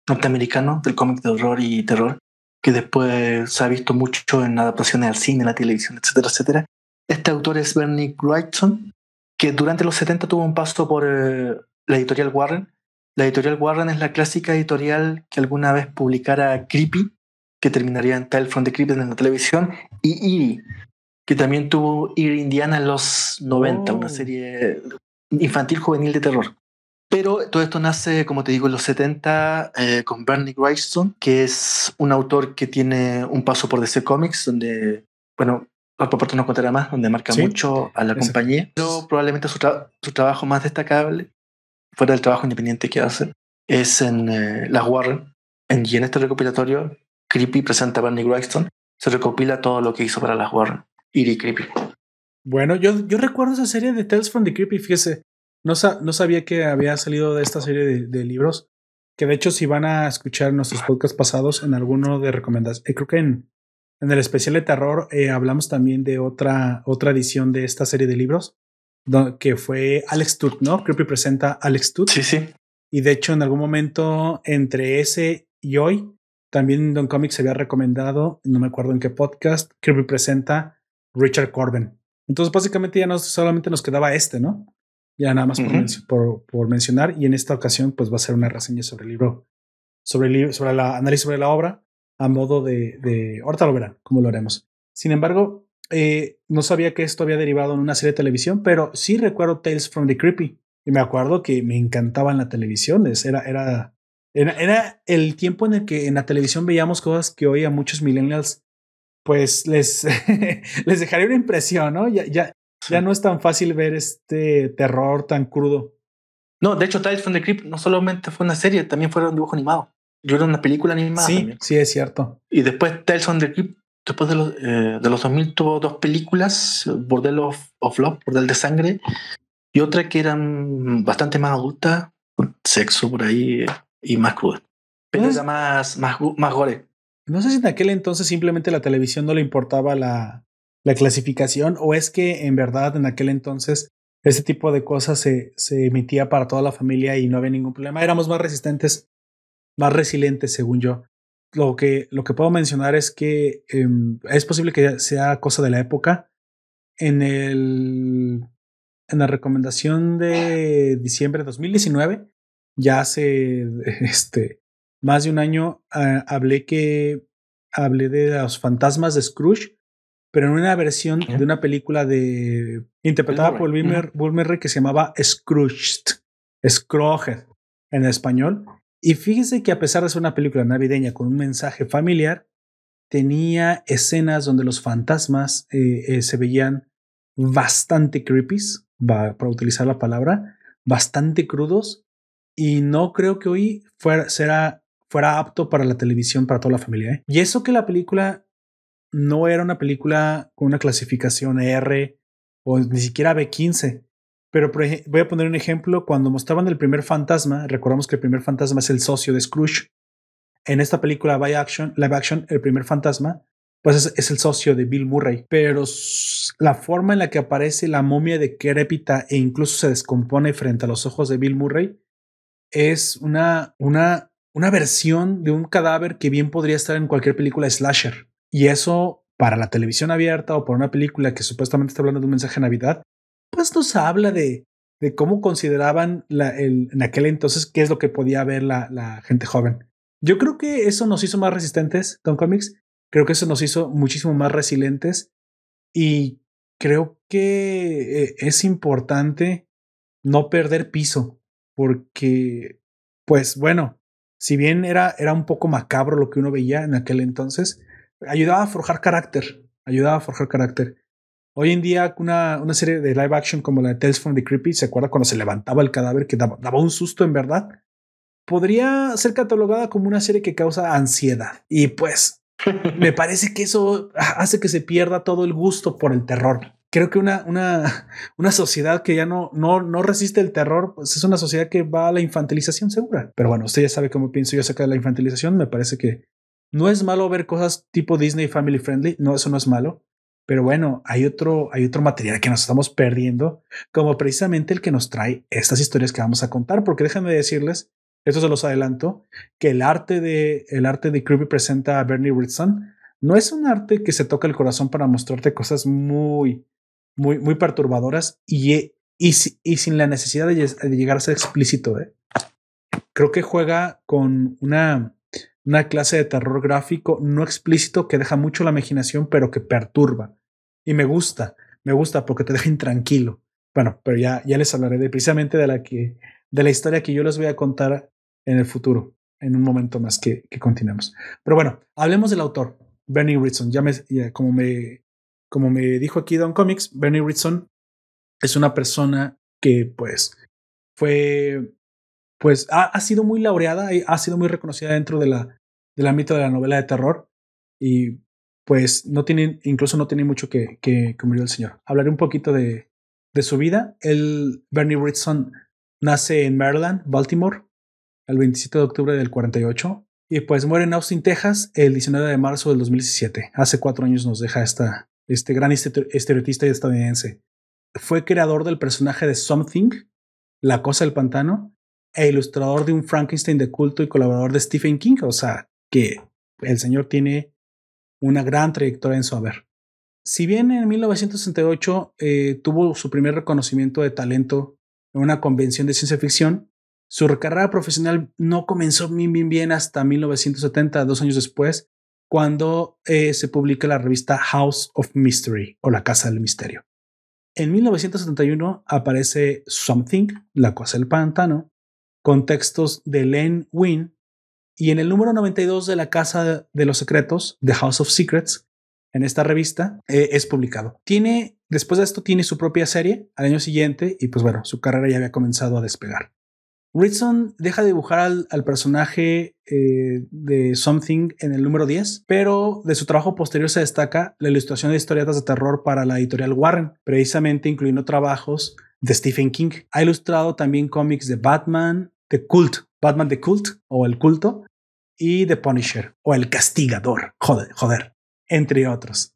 norteamericano, del cómic de horror y terror, que después se ha visto mucho en adaptaciones al cine, la televisión, etcétera, etcétera. Este autor es Bernie Wrightson, que durante los 70 tuvo un paso por eh, la editorial Warren. La editorial Warren es la clásica editorial que alguna vez publicara Creepy, que terminaría en Tale from the Crypt en la televisión, y Eerie, que también tuvo Ir Indiana en los 90, una serie infantil juvenil de terror. Pero todo esto nace, como te digo, en los 70 eh, con Bernie Wrightson, que es un autor que tiene un paso por DC Comics, donde, bueno, por no contará más, donde marca mucho a la compañía. Pero probablemente su, su, trabajo más destacable, fuera del trabajo independiente que hace, es en eh, Las Warren. En, y en este recopilatorio, Creepy presenta a Bernie Wrightson, se recopila todo lo que hizo para Las Warren. Creepy. Bueno, yo, yo recuerdo esa serie de Tales from the Creepy, fíjese. No, no sabía que había salido de esta serie de, libros. Que de hecho, si van a escuchar nuestros podcasts pasados en alguno de recomendaciones, eh, creo que en, en, el especial de terror eh, hablamos también de otra, otra edición de esta serie de libros, que fue Alex Tut, ¿no? Creepy presenta Alex Tut. Sí, sí. Y de hecho, en algún momento entre ese y hoy, también Don Comics se había recomendado, no me acuerdo en qué podcast, Creepy presenta Richard Corbin. Entonces, básicamente ya no solamente nos quedaba este, ¿no? Ya nada más por, mencionar. Y en esta ocasión, pues va a ser una reseña sobre el libro, sobre el sobre la análisis sobre la obra a modo de, de ahorita lo verán cómo lo haremos. Sin embargo, eh, no sabía que esto había derivado en una serie de televisión, pero sí recuerdo Tales from the Creepy y me acuerdo que me encantaba en la televisión. Era, era, era, era el tiempo en el que en la televisión veíamos cosas que hoy a muchos millennials pues les, les dejaría una impresión, ¿no? Ya, ya, ya no es tan fácil ver este terror tan crudo. No, de hecho, Tales from the Crypt no solamente fue una serie, también fue un dibujo animado. Yo era una película animada. Sí, sí, es cierto. Y después Tales from the Crypt, después de los, eh, de los 2000, tuvo dos películas: Bordel of, of Love, Bordel de Sangre, y otra que eran bastante más adulta, sexo por ahí y más cruda. Pero era más, más, más gore. No sé si en aquel entonces simplemente la televisión no le importaba la, la clasificación o es que en verdad en aquel entonces ese tipo de cosas se, se emitía para toda la familia y no había ningún problema. Éramos más resistentes, más resilientes, según yo. Lo que, lo que puedo mencionar es que eh, es posible que sea cosa de la época. En el en la recomendación de diciembre de 2019, ya hace este, más de un año, uh, hablé que hablé de los fantasmas de Scrooge pero en una versión de una película de interpretada por Bill Murray que se llamaba Scrooged, Scrooged en español. Y fíjese que a pesar de ser una película navideña con un mensaje familiar, tenía escenas donde los fantasmas eh, eh, se veían bastante creepy, para utilizar la palabra, bastante crudos. Y no creo que hoy fuera, será, fuera apto para la televisión para toda la familia. ¿eh? Y eso que la película no era una película con una clasificación R o ni siquiera B15. Pero voy a poner un ejemplo. Cuando mostraban el primer fantasma, recordamos que el primer fantasma es el socio de Scrooge. En esta película live action, live action el primer fantasma, pues es, el socio de Bill Murray. Pero la forma en la que aparece la momia de Crépita e incluso se descompone frente a los ojos de Bill Murray es una, una, una versión de un cadáver que bien podría estar en cualquier película slasher. Y eso para la televisión abierta o para una película que supuestamente está hablando de un mensaje de Navidad, pues nos habla de, de cómo consideraban el, en aquel entonces qué es lo que podía ver la, la, gente joven. Yo creo que eso nos hizo más resistentes con Comics. Creo que eso nos hizo muchísimo más resilientes. Y creo que eh, es importante no perder piso. Porque, pues bueno, si bien era, era un poco macabro lo que uno veía en aquel entonces, ayudaba a forjar carácter, ayudaba a forjar carácter. Hoy en día, una, una serie de live action como la de Tales from the Creepy, ¿se acuerda cuando se levantaba el cadáver que daba, daba un susto en verdad? Podría ser catalogada como una serie que causa ansiedad. Y pues, me parece que eso hace que se pierda todo el gusto por el terror. Creo que una, una, una sociedad que ya no, no, no resiste el terror, pues es una sociedad que va a la infantilización segura. Pero bueno, usted ya sabe cómo pienso yo acerca de la infantilización. Me parece que no es malo ver cosas tipo Disney Family Friendly, no, eso no es malo. Pero bueno, hay otro, hay otro material que nos estamos perdiendo, como precisamente el que nos trae estas historias que vamos a contar, porque déjenme decirles, esto se los adelanto, que el arte de, el arte de Creepy presenta a Bernie Wrightson no es un arte que se toca el corazón para mostrarte cosas muy, muy, muy perturbadoras y, y, y sin la necesidad de, llegar a ser explícito. ¿eh? Creo que juega con una, una clase de terror gráfico no explícito que deja mucho la imaginación, pero que perturba. Y me gusta, me gusta porque te deja intranquilo. Bueno, pero ya, ya les hablaré de, precisamente de la, que, de la historia que yo les voy a contar en el futuro, en un momento más que, que continuemos. Pero bueno, hablemos del autor, Bernie Ritson. Ya me, como, me, como me dijo aquí Don Comics, Bernie Ritson es una persona que pues fue pues ha, ha, sido muy laureada y ha sido muy reconocida dentro de la, del ámbito de la novela de terror y pues no tiene, incluso no tiene mucho que, que, el señor. Hablaré un poquito de, de su vida. El Bernie Wrightson nace en Maryland, Baltimore, el 27 de octubre del 48 y pues muere en Austin, Texas, el 19 de marzo del 2017. Hace cuatro años nos deja esta, este gran estereotista estadounidense. Fue creador del personaje de Something, La Cosa del Pantano, e ilustrador de un Frankenstein de culto y colaborador de Stephen King. O sea, que el señor tiene una gran trayectoria en su haber. Si bien en 1968 eh, tuvo su primer reconocimiento de talento en una convención de ciencia ficción, Su carrera profesional no comenzó bien, bien, bien hasta 1970, dos años después, cuando eh, se publica la revista House of Mystery o La Casa del Misterio. En 1971 aparece Something, La Cosa del Pantano, con textos de Len Wynn, y en el número 92 de La Casa de los Secretos, The House of Secrets, en esta revista, eh, es publicado. Tiene, después de esto, tiene su propia serie al año siguiente, y pues bueno, su carrera ya había comenzado a despegar. Ritson deja de dibujar al, personaje eh, de Something en el número 10, pero de su trabajo posterior se destaca la ilustración de historietas de terror para la editorial Warren, precisamente incluyendo trabajos de Stephen King. Ha ilustrado también cómics de Batman, The Cult, Batman The Cult o El Culto, y The Punisher o El Castigador, joder, joder, entre otros.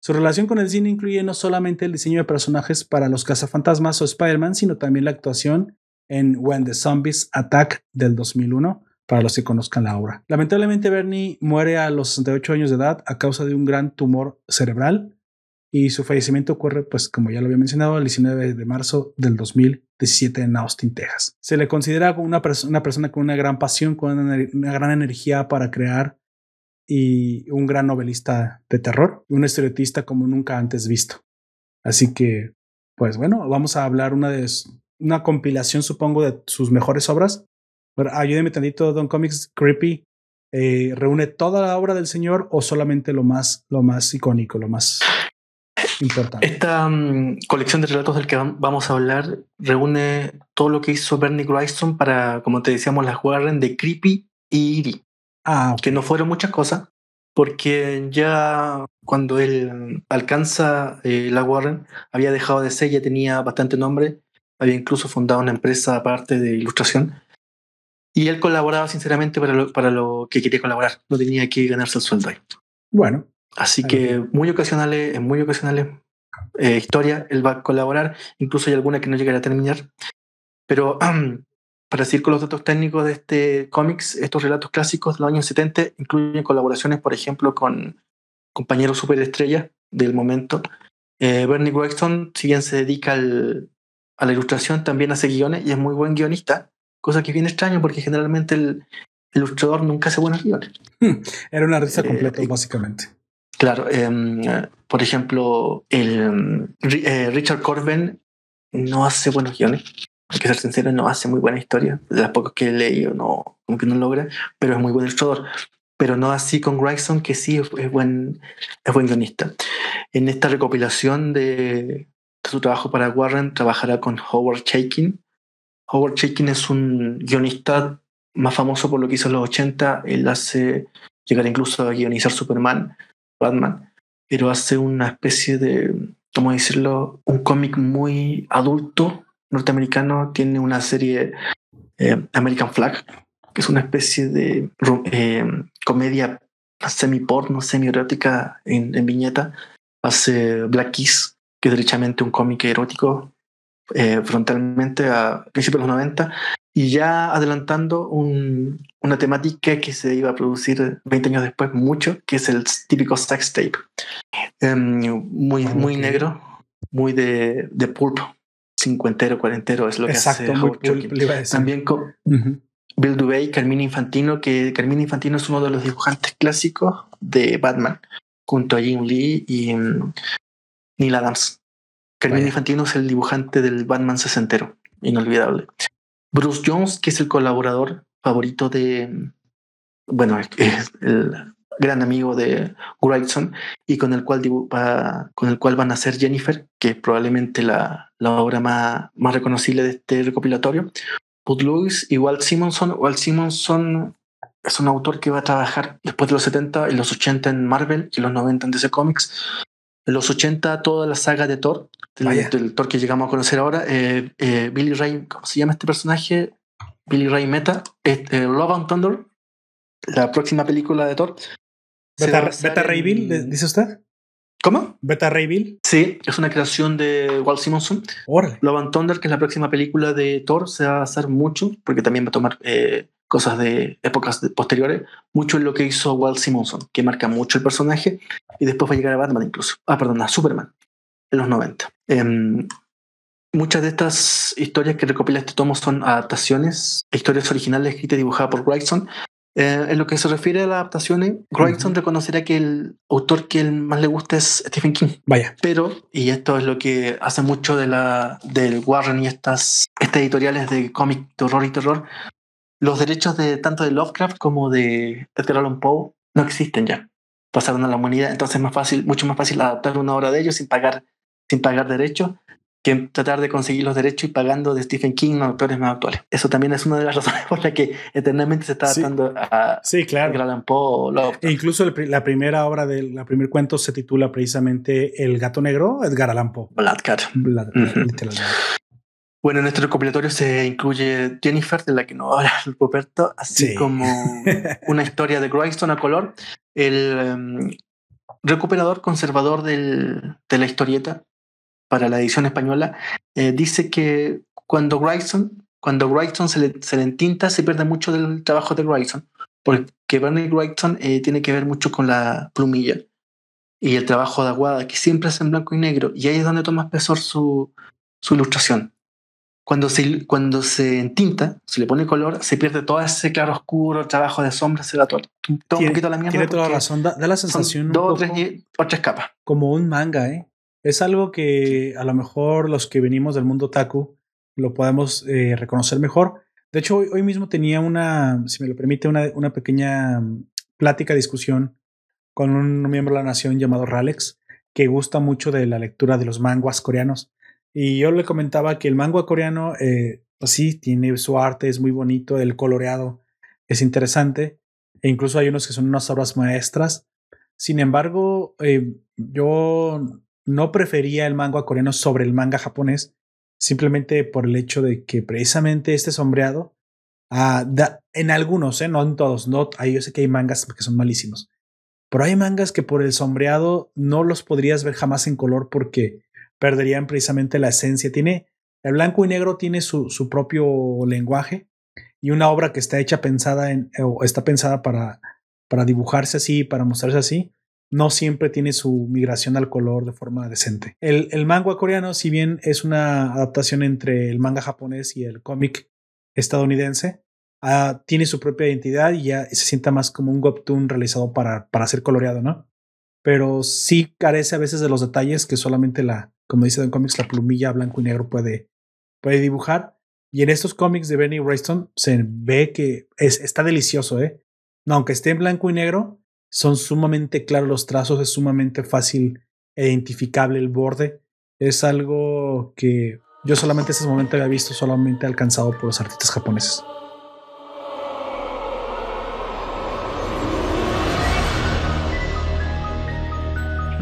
Su relación con el cine incluye no solamente el diseño de personajes para los cazafantasmas o Spider-Man, sino también la actuación en When the Zombies Attack del 2001, para los que conozcan la obra. Lamentablemente, Bernie muere a los 68 años de edad a causa de un gran tumor cerebral y su fallecimiento ocurre, pues como ya lo había mencionado, el 19 de marzo del 2017 en Austin, Texas. Se le considera una, una persona con una gran pasión, con una, una gran energía para crear y un gran novelista de terror, un estereotista como nunca antes visto. Así que, pues bueno, vamos a hablar una de una compilación, supongo, de sus mejores obras. Pero ayúdeme tantito, Don Comics Creepy. Eh, ¿Reúne toda la obra del señor o solamente lo más, lo más icónico, lo más importante? Esta mm, colección de relatos del que vamos a hablar reúne todo lo que hizo Bernie Wrightson para, como te decíamos, las Warren de Creepy y Eerie. Ah, Que no fueron muchas cosas, porque ya cuando él alcanza eh, la Warren, había dejado de ser, ya tenía bastante nombre había incluso fundado una empresa aparte de ilustración. Y él colaboraba sinceramente para lo, para lo que quería colaborar. No tenía que ganarse el sueldo ahí. Bueno. Así que muy ocasionales, en muy ocasionales eh, historias, él va a colaborar. Incluso hay alguna que no llegará a terminar. Pero para decir con los datos técnicos de este cómics, estos relatos clásicos de los años 70 incluyen colaboraciones, por ejemplo, con compañeros superestrellas del momento. Eh, Bernie Wexton, si bien se dedica al, a la ilustración también hace guiones y es muy buen guionista, cosa que es bien extraño porque generalmente el, ilustrador nunca hace buenos guiones. Era una risa eh, completa, básicamente. Claro, em, por ejemplo, el, eh, Richard Corben no hace buenos guiones. Hay que ser sincero, no hace muy buena historia. De las pocas que he leído, no, como que no logra, pero es muy buen ilustrador. Pero no así con Gregson, que sí es, buen, es buen guionista. En esta recopilación de, su trabajo para Warren trabajará con Howard Chaykin. Howard Chaykin es un guionista más famoso por lo que hizo en los 80. Él hace llegar incluso a guionizar Superman, Batman, pero hace una especie de, ¿cómo decirlo? Un cómic muy adulto norteamericano. Tiene una serie eh, American Flag, que es una especie de eh, comedia semi-porno, semi-erótica en, en viñeta. Hace Black Kiss, que es derechamente un cómic erótico eh, frontalmente a principios de los 90 y ya adelantando una temática que se iba a producir 20 años después mucho, que es el típico sex tape. Em, muy, muy negro, muy de, de pulp, cincuentero, cuarentero, es lo que hace Howard También con Bill Dubey, Carmine Infantino, que Carmine Infantino es uno de los dibujantes clásicos de Batman, junto a Jim Lee y mm, Neil Adams. Carmine Infantino es el dibujante del Batman sesentero, inolvidable. Bruce Jones, que es el colaborador favorito de, bueno, es el gran amigo de Wrightson y con el cual, con el cual van a ser Jennifer, que es probablemente la, la obra más, más reconocible de este recopilatorio. Bud Lewis y Walt Simonson. Walt Simonson es un autor que va a trabajar después de los 70 y los 80 en Marvel y los 90 en DC Comics. En los 80 toda la saga de Thor, del, Thor que llegamos a conocer ahora, eh, eh, Billy Ray, ¿cómo se llama este personaje? Billy Ray Meta, este, Love and Thunder, la próxima película de Thor. ¿Beta, Ray Bill, dice usted? ¿Cómo? ¿Beta Ray Bill? Sí, es una creación de Walt Simonson. Love and Thunder, que es la próxima película de Thor, se va a hacer mucho, porque también va a tomar eh, cosas de épocas posteriores, mucho en lo que hizo Walt Simonson, que marca mucho el personaje, y después va a llegar a Batman incluso. Ah, perdón, a Superman, en los 90. Em, muchas de estas historias que recopila este tomo son adaptaciones, historias originales escritas y dibujadas por Grayson. Eh, en lo que se refiere a las adaptaciones, Grayson reconocerá que el autor que él más le gusta es Stephen King. Vaya. Pero, y esto es lo que hace mucho de la, del Warren y estas, estas editoriales de cómic, terror y terror, los derechos de tanto de Lovecraft como de Edgar Allan Poe no existen ya. Pasaron a la humanidad, entonces es más fácil, mucho más fácil adaptar una obra de ellos sin pagar, sin pagar derechos que tratar de conseguir los derechos y pagando de Stephen King los autores más actuales. Eso también es una de las razones por las que eternamente se está adaptando a sí, claro. Edgar Allan Poe. E incluso el, la primera obra del la primer cuento se titula precisamente El gato negro, Edgar Allan Poe. Black Cat. Black, uh -huh. Bueno, en este recopilatorio se incluye Jennifer, de la que no habla Roberto, así sí. como una historia de Grayson a color, el um, recuperador conservador del, de la historieta para la edición española, eh, dice que cuando Grayson, cuando Grayson se le, se le entinta, se pierde mucho del trabajo de Grayson, porque Bernie Grayson eh, tiene que ver mucho con la plumilla y el trabajo de Aguada, que siempre es en blanco y negro, y ahí es donde toma espesor su, su ilustración. Cuando se, cuando se entinta, se le pone color, se pierde todo ese claro oscuro, trabajo de sombra, se da todo, todo un poquito a la mierda. Tiene toda la razón, da, da la sensación. Dos o tres, tres capas. Como un manga, ¿eh? Es algo que a lo mejor los que venimos del mundo taku lo podemos eh, reconocer mejor. De hecho, hoy, hoy, mismo tenía una, si me lo permite, una, una pequeña plática, discusión con un miembro de la nación llamado Ralex, que gusta mucho de la lectura de los manguas coreanos. Y yo le comentaba que el manga coreano, eh, pues sí, tiene su arte, es muy bonito, el coloreado es interesante, e incluso hay unos que son unas obras maestras. Sin embargo, eh, yo no prefería el manga coreano sobre el manga japonés, simplemente por el hecho de que precisamente este sombreado, uh, da, en algunos, eh, no en todos, no, yo sé que hay mangas que son malísimos, pero hay mangas que por el sombreado no los podrías ver jamás en color porque perderían precisamente la esencia. Tiene, el blanco y negro tiene su, su propio lenguaje y una obra que está hecha pensada en, o está pensada para, para dibujarse así, para mostrarse así, no siempre tiene su migración al color de forma decente. El, el manga coreano, si bien es una adaptación entre el manga japonés y el cómic estadounidense, uh, tiene su propia identidad y ya se sienta más como un webtoon realizado para, para ser coloreado, ¿no? Pero sí carece a veces de los detalles que solamente la, como dice Don Comics, la plumilla blanco y negro puede, puede dibujar. Y en estos cómics de Benny Rayston se ve que es, está delicioso, ¿eh? No, aunque esté en blanco y negro, son sumamente claros los trazos, es sumamente fácil e identificable el borde. Es algo que yo solamente en ese momento había visto solamente alcanzado por los artistas japoneses.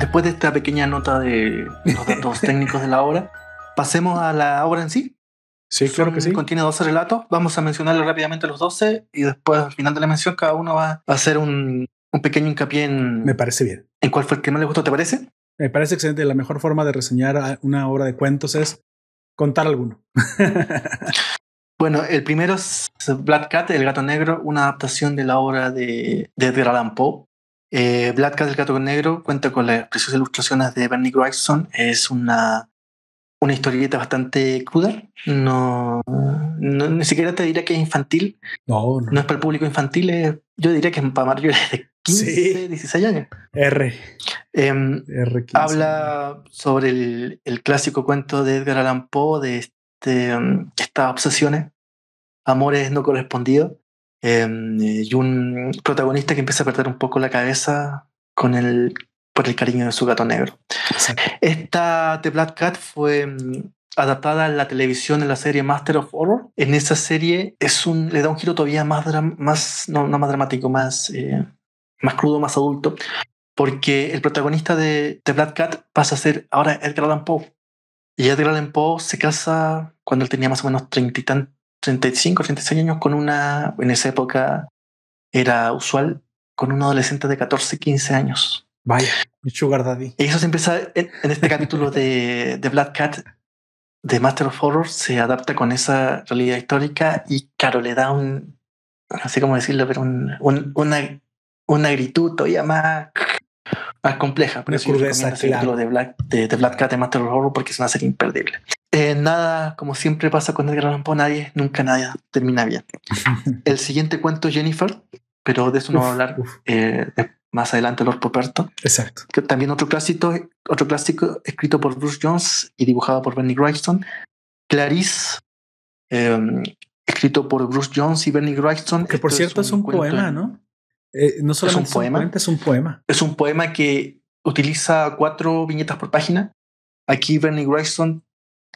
Después de esta pequeña nota de los datos técnicos de la obra, pasemos a la obra en sí. Sí, claro Son, que sí. Contiene 12 relatos. Vamos a mencionarle rápidamente los 12 y después al final de la mención cada uno va a hacer un, un pequeño hincapié en... Me parece bien. ¿En cuál fue el que más le gustó, te parece? Me parece excelente. La mejor forma de reseñar una obra de cuentos es contar alguno. bueno, el primero es Black Cat, El gato negro, una adaptación de la obra de, de Edgar Allan Poe. Eh, Black Cat, El gato negro, cuenta con las preciosas ilustraciones de Bernie Grayson. Es una, una historieta bastante cruda. No, no, ni siquiera te diría que es infantil. No, no. No es para el público infantil. Es, yo diría que es para mayores de 15, sí. 16 años. R. Eh, R15. Habla sobre el, el, clásico cuento de Edgar Allan Poe, de este, um, estas obsesiones, amores no correspondidos, eh, y un protagonista que empieza a perder un poco la cabeza con el, por el cariño de su gato negro. Esta The Black Cat fue um, adaptada a la televisión en la serie Master of Horror. En esa serie es un, le da un giro todavía más, más no, no más dramático, más, eh, más crudo, más adulto, porque el protagonista de The Black Cat pasa a ser ahora Edgar Allan Poe. Y Edgar Allan Poe se casa cuando él tenía más o menos 30 y tan, 35, 36 años con una, en esa época era usual, con un adolescente de 14, 15 años. Vaya, sugar daddy. Y eso se empieza en, en este capítulo de, de Black Cat, de Master of Horror, se adapta con esa realidad histórica y claro, le da un, no sé cómo decirlo, pero un, un, una, una agritud todavía más, más compleja. Una crudeza, claro. de, Black, de, de Black Cat de Master of Horror porque es una serie imperdible. Eh, nada, como siempre pasa con Edgar Allan Poe, nadie, nunca nada termina bien. El siguiente cuento Jennifer, pero de eso no voy a hablar eh, más adelante, Lord Poperto. Exacto. Que también otro clásico, otro clásico escrito por Bruce Jones y dibujado por Bernie Wrightson. Clarice, eh, escrito por Bruce Jones y Bernie Wrightson. Que por Esto cierto es un, poema, ¿no? Eh, no solamente ¿Es un poema? es un poema. Es un poema que utiliza cuatro viñetas por página. Aquí Bernie Wrightson,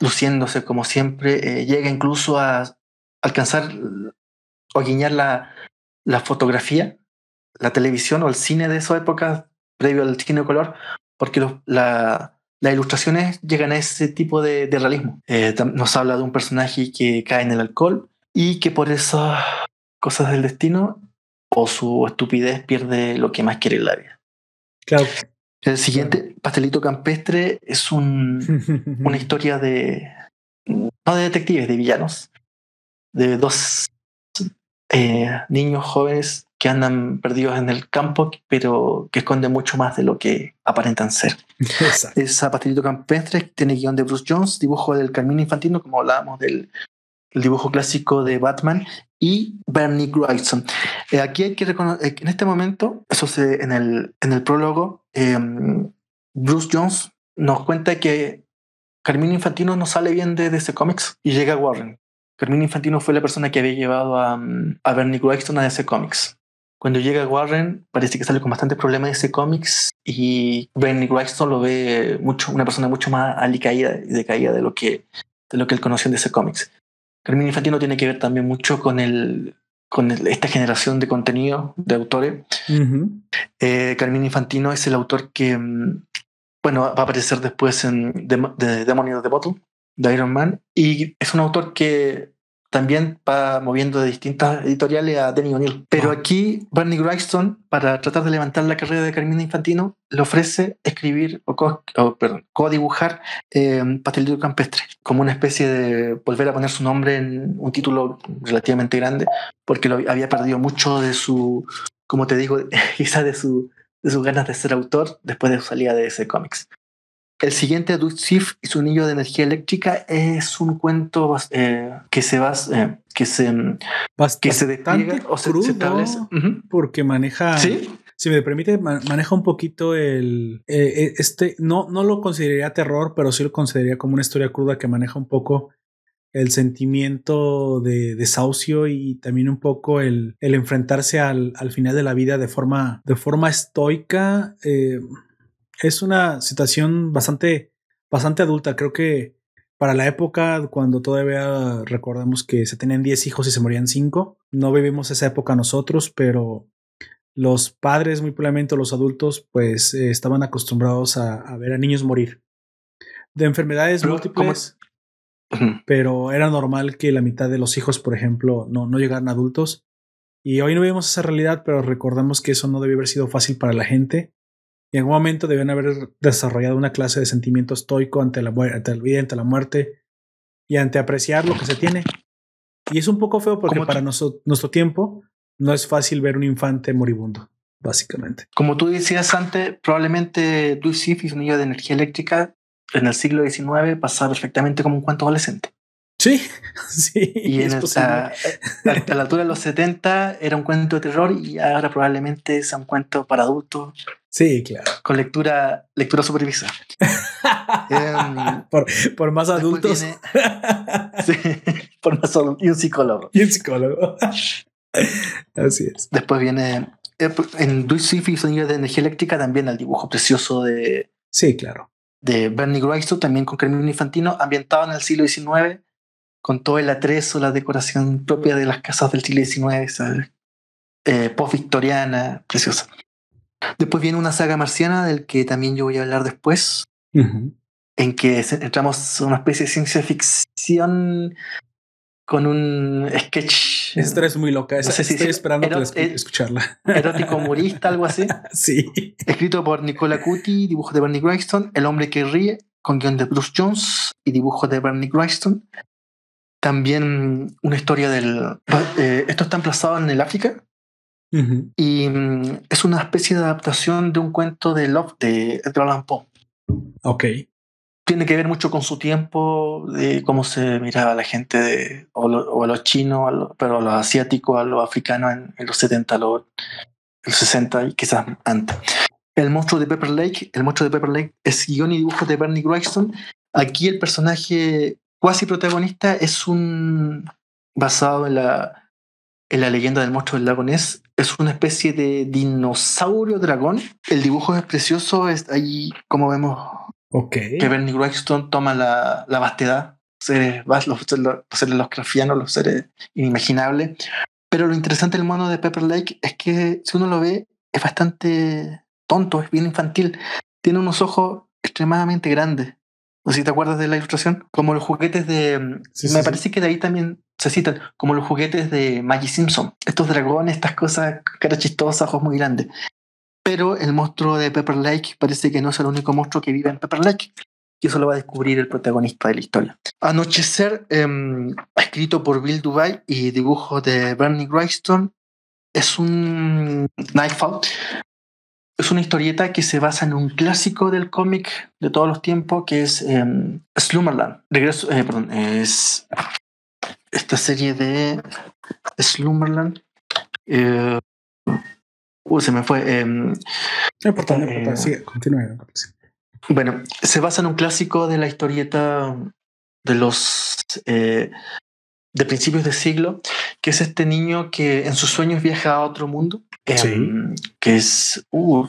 luciéndose como siempre, eh, llega incluso a alcanzar o guiñar la, la fotografía, la televisión o el cine de esa época, previo al cine de color, porque la- las ilustraciones llegan a ese tipo de, de realismo. Eh, nos habla de un personaje que cae en el alcohol y que por esas cosas del destino o su estupidez pierde lo que más quiere en la vida. Claro. El siguiente, Pastelito Campestre, es un, una historia de. No de detectives, de villanos. De dos eh, niños jóvenes que andan perdidos en el campo, pero que esconden mucho más de lo que aparentan ser. Exacto. Esa Pastelito Campestre tiene guion de Bruce Jones, dibujo del Carmine Infantino, como hablábamos del el dibujo clásico de Batman, y Bernie Wrightson. Eh, aquí hay que reconocer, en este momento, eso se, en, el, en el prólogo, eh, Bruce Jones nos cuenta que Carmine Infantino no sale bien de DC Comics y llega a Warren. Carmine Infantino fue la persona que había llevado a, mm, a Bernie Wrightson a DC Comics. Cuando llega a Warren, parece que sale con bastantes problemas de DC Comics y Bernie Wrightson lo ve mucho, una persona mucho más alicaída y decaída de lo que, de lo que él conoció en DC Comics. Carmine Infantino tiene que ver también mucho con, el, con el- esta generación de contenido de autores. Eh, Carmine Infantino es el autor que, mm, bueno, va a aparecer después en Dem- The Demon in the Bottle, de Iron Man, y es un autor que también va moviendo de distintas editoriales a Denny O'Neill. Pero Ah. aquí Bernie Wrightson, para tratar de levantar la carrera de Carmine Infantino, le ofrece escribir o, co- o, perdón, co-dibujar eh, Pastelito Campestre, como una especie de volver a poner su nombre en un título relativamente grande, porque lo había perdido mucho de su, como te digo, quizás de, su, de sus ganas de ser autor después de su salida de ese cómics. El siguiente, Duke Sif y su anillo de energía eléctrica, es un cuento eh, que se va, eh, que se, Bast- que se bastante despliega o se, se establece. Ujú. porque maneja. Sí, Si me permite, ma- maneja un poquito el. eh, eh, este. No, no lo consideraría terror, pero sí lo consideraría como una historia cruda que maneja un poco el sentimiento de desahucio y también un poco el, el enfrentarse al, al final de la vida de forma, de forma estoica. Eh, es una situación bastante, bastante adulta. Creo que para la época, cuando todavía recordamos que se tenían 10 hijos y se morían 5, no vivimos esa época nosotros, pero los padres, muy probablemente los adultos, pues eh, estaban acostumbrados a, a ver a niños morir de enfermedades Pero, múltiples, pero era normal que la mitad de los hijos, por ejemplo, no, no llegaran adultos. Y hoy no vemos esa realidad, pero recordamos que eso no debe haber sido fácil para la gente. En algún momento deben haber desarrollado una clase de sentimiento estoico ante la, ante la vida, ante la muerte y ante apreciar lo que se tiene. Y es un poco feo porque para noso- nuestro tiempo no es fácil ver un infante moribundo, básicamente. Como tú decías antes, probablemente Duke Sif y su anillo de energía eléctrica en el siglo XIX pasaba perfectamente como un cuento adolescente. Sí, sí. Y en es posible. a, la altura de los 70 era un cuento de terror y ahora probablemente sea un cuento para adultos Sí, claro. con lectura, lectura supervisada. Por, por más adultos viene- sí, por más adultos, y un psicólogo. y un psicólogo. Así es. Después viene eh, en Duke Sif y su anillo de energía eléctrica también el dibujo precioso de, Sí, claro. de Bernie Wrightson, también con Carmine Infantino, ambientado en el siglo XIX, con todo el atrezo, la decoración propia de las casas del siglo XIX, ¿sabes? Eh, post-victoriana, preciosa. Después viene una saga marciana del que también yo voy a hablar después, en que entramos a una especie de ciencia ficción con un sketch Esta es muy loca. Esa- No sé si- estoy esperando escu- eh, escucharla. erótico humorista, algo así. Sí. Escrito por Nicola Cuti, dibujo de Bernie Wrightson, El hombre que ríe, con guion de Bruce Jones y dibujo de Bernie Wrightson. También una historia del... eh, esto está emplazado en el África Y mm, es una especie de adaptación de un cuento de Love de Edgar Allan Poe. Ok. tiene que ver mucho con su tiempo, de cómo se miraba a la gente, de, o, a los chinos, pero a los asiáticos, a los africanos en, los 70, los, los 60 y quizás antes. El monstruo de Pepper Lake, el monstruo de Pepper Lake es guion y dibujo de Bernie Wrightson. Aquí el personaje cuasi protagonista es un basado en la, en la leyenda del monstruo del lago Ness. Es una especie de dinosaurio dragón. El dibujo es precioso. Es ahí, como vemos, que Bernie Wrightson toma la, la vastedad, seres, los, los, seres los los seres inimaginables. Pero lo interesante del mono de Pepper Lake es que si uno lo ve, es bastante tonto, es bien infantil. Tiene unos ojos extremadamente grandes. No sé si te acuerdas de la ilustración. Como los juguetes de. me parece que de ahí también se citan. Como los juguetes de Maggie Simpson. Estos dragones, estas cosas, cara chistosas, ojos muy grandes. Pero el monstruo de Pepper Lake parece que no es el único monstruo que vive en Pepper Lake. Y eso lo va a descubrir el protagonista de la historia. Anochecer, em, escrito por Bill Dubai y dibujo de Bernie Wrightson, es un Nightfall. Es una historieta que se basa en un clásico del cómic de todos los tiempos, que es em, Slumberland. Regreso, eh, perdón, es esta serie de Slumberland. Eh, Uh, se me fue. Eh, no importa, no importa. Sigue, continúe. Bueno, se basa en un clásico de la historieta de los eh, de principios de siglo, que es este niño que en sus sueños viaja a otro mundo, em, que es uh,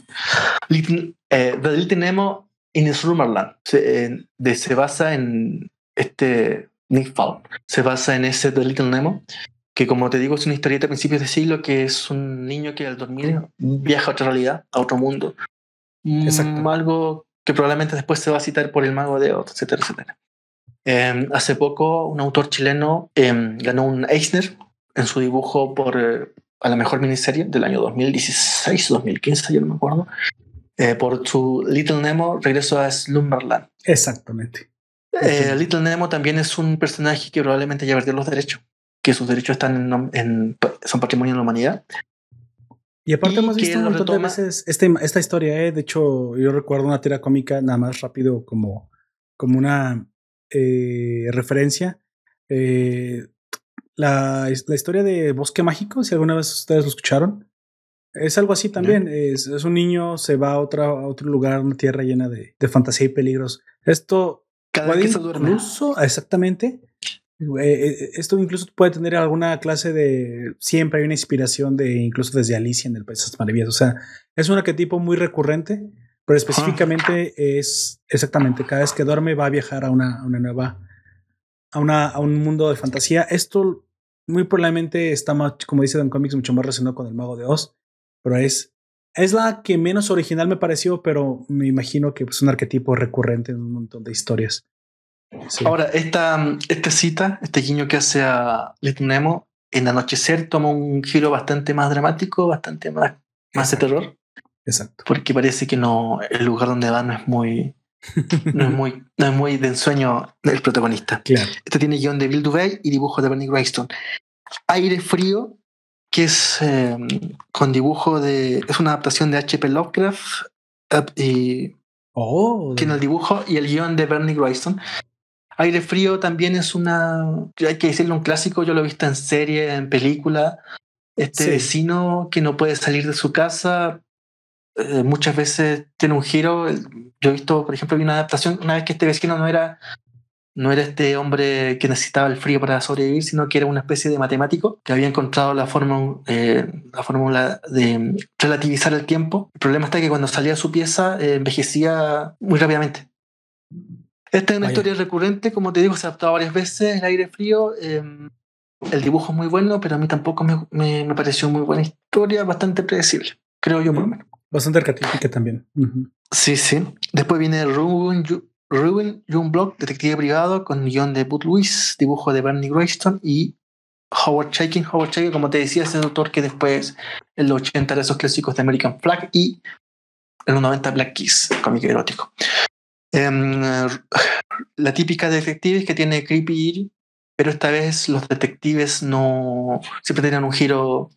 Little, eh, The Little Nemo in Slumberland. Se, de, se basa en este Nick Fall. Se basa en ese The Little Nemo que como te digo es una historieta a principios de siglo que es un niño que al dormir viaja a otra realidad, a otro mundo. Exacto. Algo que probablemente después se va a citar por el mago de Oz, etcétera, etcétera. Em, hace poco un autor chileno em, ganó un Eisner en su dibujo por eh, a la mejor miniserie del año 2016 2015, yo no me acuerdo, eh, por su Little Nemo, Regreso a Slumberland. Exactamente. Eh, Little Nemo también es un personaje que probablemente ya perdió los derechos que sus derechos están en, son patrimonio de la humanidad. Y aparte hemos visto un montón de veces este, esta historia, ¿eh? de hecho yo recuerdo una tira cómica nada más rápido como, como una eh, referencia. Eh, la, la, historia de Bosque Mágico, si alguna vez ustedes lo escucharon, es algo así también. Es, es, un niño, se va a, otra, a otro lugar, una tierra llena de, de fantasía y peligros. Esto Cada puede incluso, exactamente, eh, eh, esto incluso puede tener alguna clase de. Siempre hay una inspiración de incluso desde Alicia en el País de las Maravillas. O sea, es un arquetipo muy recurrente, pero específicamente es exactamente cada vez que duerme va a viajar a una, una nueva. A, una, a un mundo de fantasía. Esto muy probablemente está más, como dice Don Comics, mucho más relacionado con el Mago de Oz, pero es. Es la que menos original me pareció, pero me imagino que es un arquetipo recurrente en un montón de historias. Ahora, esta, esta cita, este guiño que hace a Little Nemo, en Anochecer toma un giro bastante más dramático, bastante más, más de terror. Exacto. Porque parece que no, el lugar donde va no es muy, no es muy, no es muy de ensueño del protagonista. Claro. Este tiene guion de Bill Dubey y dibujo de Bernie Greystone. Aire Frío, que es em, con dibujo de. Es una adaptación de H.P. Lovecraft y. Oh, tiene el dibujo y el guion de Bernie Greystone. Aire Frío también es una, hay que decirlo, un clásico, yo lo he visto en serie, en película. Este vecino que no puede salir de su casa, eh, muchas veces tiene un giro. Yo he visto, por ejemplo, vi una adaptación, una vez que este vecino no era, no era este hombre que necesitaba el frío para sobrevivir, sino que era una especie de matemático que había encontrado la, forma, eh, la fórmula de relativizar el tiempo. El problema está que cuando salía de su pieza eh, envejecía muy rápidamente. Esta es una historia recurrente, como te digo, se ha adaptado varias veces, el aire frío. Em, el dibujo es muy bueno, pero a mí tampoco me, me, pareció muy buena historia, bastante predecible, creo yo por lo menos. Bastante arquetípica también. Sí, sí. Después viene Ruben, Ruben Block, detective privado, con guion de Bud Lewis, dibujo de Bernie Greystone y Howard Chaykin. Howard Chaykin, como te decía, es el autor que después en los 80 de esos clásicos de American Flag y en los 90 Black Kiss, cómic erótico. Em, la típica detective que tiene creepy pero esta vez los detectives no siempre tienen un giro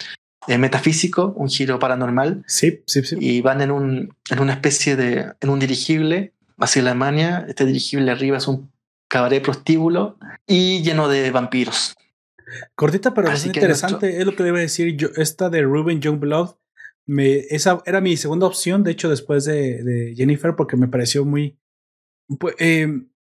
eh, metafísico, un giro paranormal. Sí, sí, sí. Y van en, un, en una especie de, en un dirigible, hacia Alemania. Este dirigible arriba es un cabaret prostíbulo y lleno de vampiros. Cortita, pero es interesante. Es lo que le iba a decir. Yo, esta de Ruben Youngblood, me, esa era mi segunda opción, de hecho, después de, Jennifer, porque me pareció muy. Pues,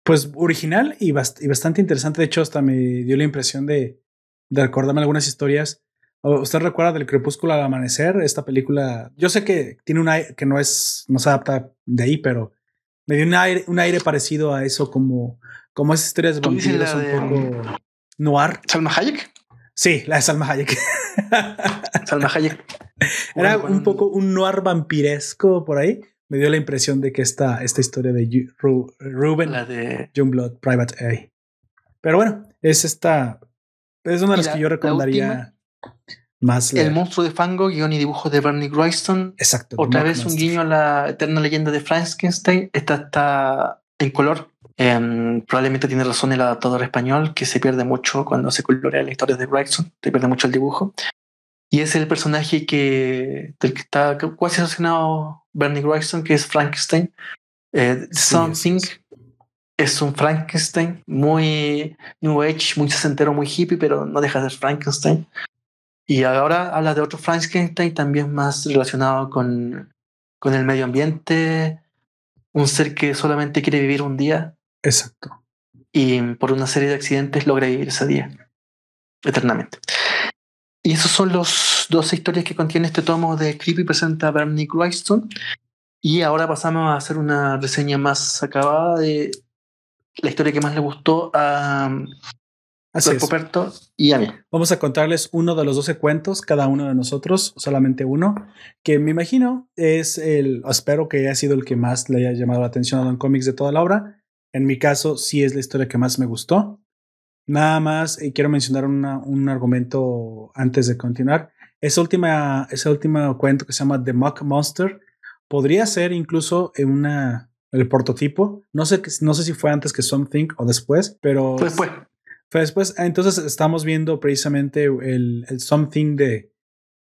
pues original y, bastante interesante. De hecho, hasta me dio la impresión de, de recordarme algunas historias. ¿Usted recuerda del Crepúsculo al Amanecer? Esta película. Yo sé que tiene un aire que no es, no se adapta de ahí, pero me dio un aire, un aire parecido a eso, como, como esas historias de vampiros un poco noir. ¿Salma Hayek? Sí, la de Salma Hayek. Salma Hayek. Era un poco un noir vampiresco por ahí. Me dio la impresión de que esta, esta historia de Ruben, la de Youngblood, Private A. Pero bueno, es esta. Es una de las que yo recomendaría más. El monstruo de fango, guion y dibujos de Bernie Wrightson. Exacto. Otra vez un guiño a la eterna leyenda de Frankenstein. Esta está en color Em, probablemente tiene razón el adaptador español, que se pierde mucho cuando se colorea la historia de Wrightson, se pierde mucho el dibujo. Y es el personaje que, del que está casi relacionado Bernie Wrightson, que es Frankenstein. Eh, Something es un Frankenstein muy New Age, muy sesentero, muy hippie, pero no deja de ser Frankenstein. Y ahora habla de otro Frankenstein también más relacionado con, con el medio ambiente, un ser que solamente quiere vivir un día Exacto. Y por una serie de accidentes logra vivir ese día eternamente. Y esas son las dos historias que contiene este tomo de Creepy presenta Bernie Wrightson. Y ahora pasamos a hacer una reseña más acabada de la historia que más le gustó a, Así Poperto y a mí. Vamos a contarles uno de los 12 cuentos, cada uno de nosotros, solamente uno, que me imagino es el, espero que haya sido el que más le haya llamado la atención a Don Comics de toda la obra. En mi caso, sí es la historia que más me gustó. Nada más eh, quiero mencionar un argumento antes de continuar. Esa última, ese último cuento que se llama The Mock Monster podría ser incluso una, el prototipo. No sé, no sé si fue antes que Something o después, pero. Después. Fue después. Entonces estamos viendo precisamente el, el Something de,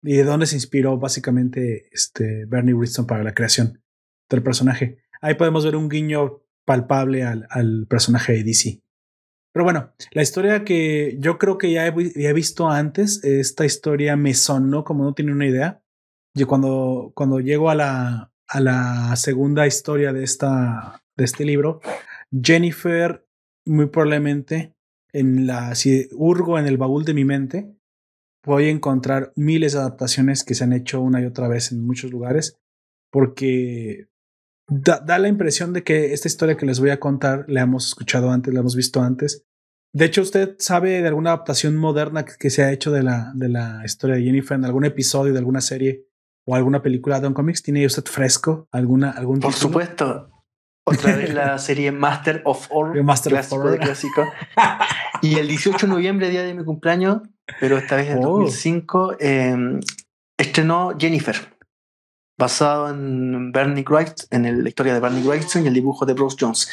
y de dónde se inspiró básicamente este Bernie Wrightson para la creación del personaje. Ahí podemos ver un guiño palpable al, al, personaje de DC. Pero bueno, la historia que yo creo que ya he, visto antes, esta historia me sonó como no tiene una idea. Yo cuando, cuando llego a la, a la segunda historia de, esta, de este libro, Jennifer, muy probablemente, en la, si hurgo en el baúl de mi mente, voy a encontrar miles de adaptaciones que se han hecho una y otra vez en muchos lugares, porque da, la impresión de que esta historia que les voy a contar la hemos escuchado antes, la hemos visto antes. De hecho, ¿usted sabe de alguna adaptación moderna que, se ha hecho de la, de la historia de Jennifer en algún episodio de alguna serie o alguna película de Don Comics? ¿Tiene usted fresco alguna, algún Por supuesto. Otra vez la serie Master of Horror. Master clásico of Horror. clásico. y el 18 de noviembre, día de mi cumpleaños, pero esta vez en 2005, em, estrenó Jennifer basado en Bernie Wright, en la historia de Bernie Wrightson y el dibujo de Bruce Jones.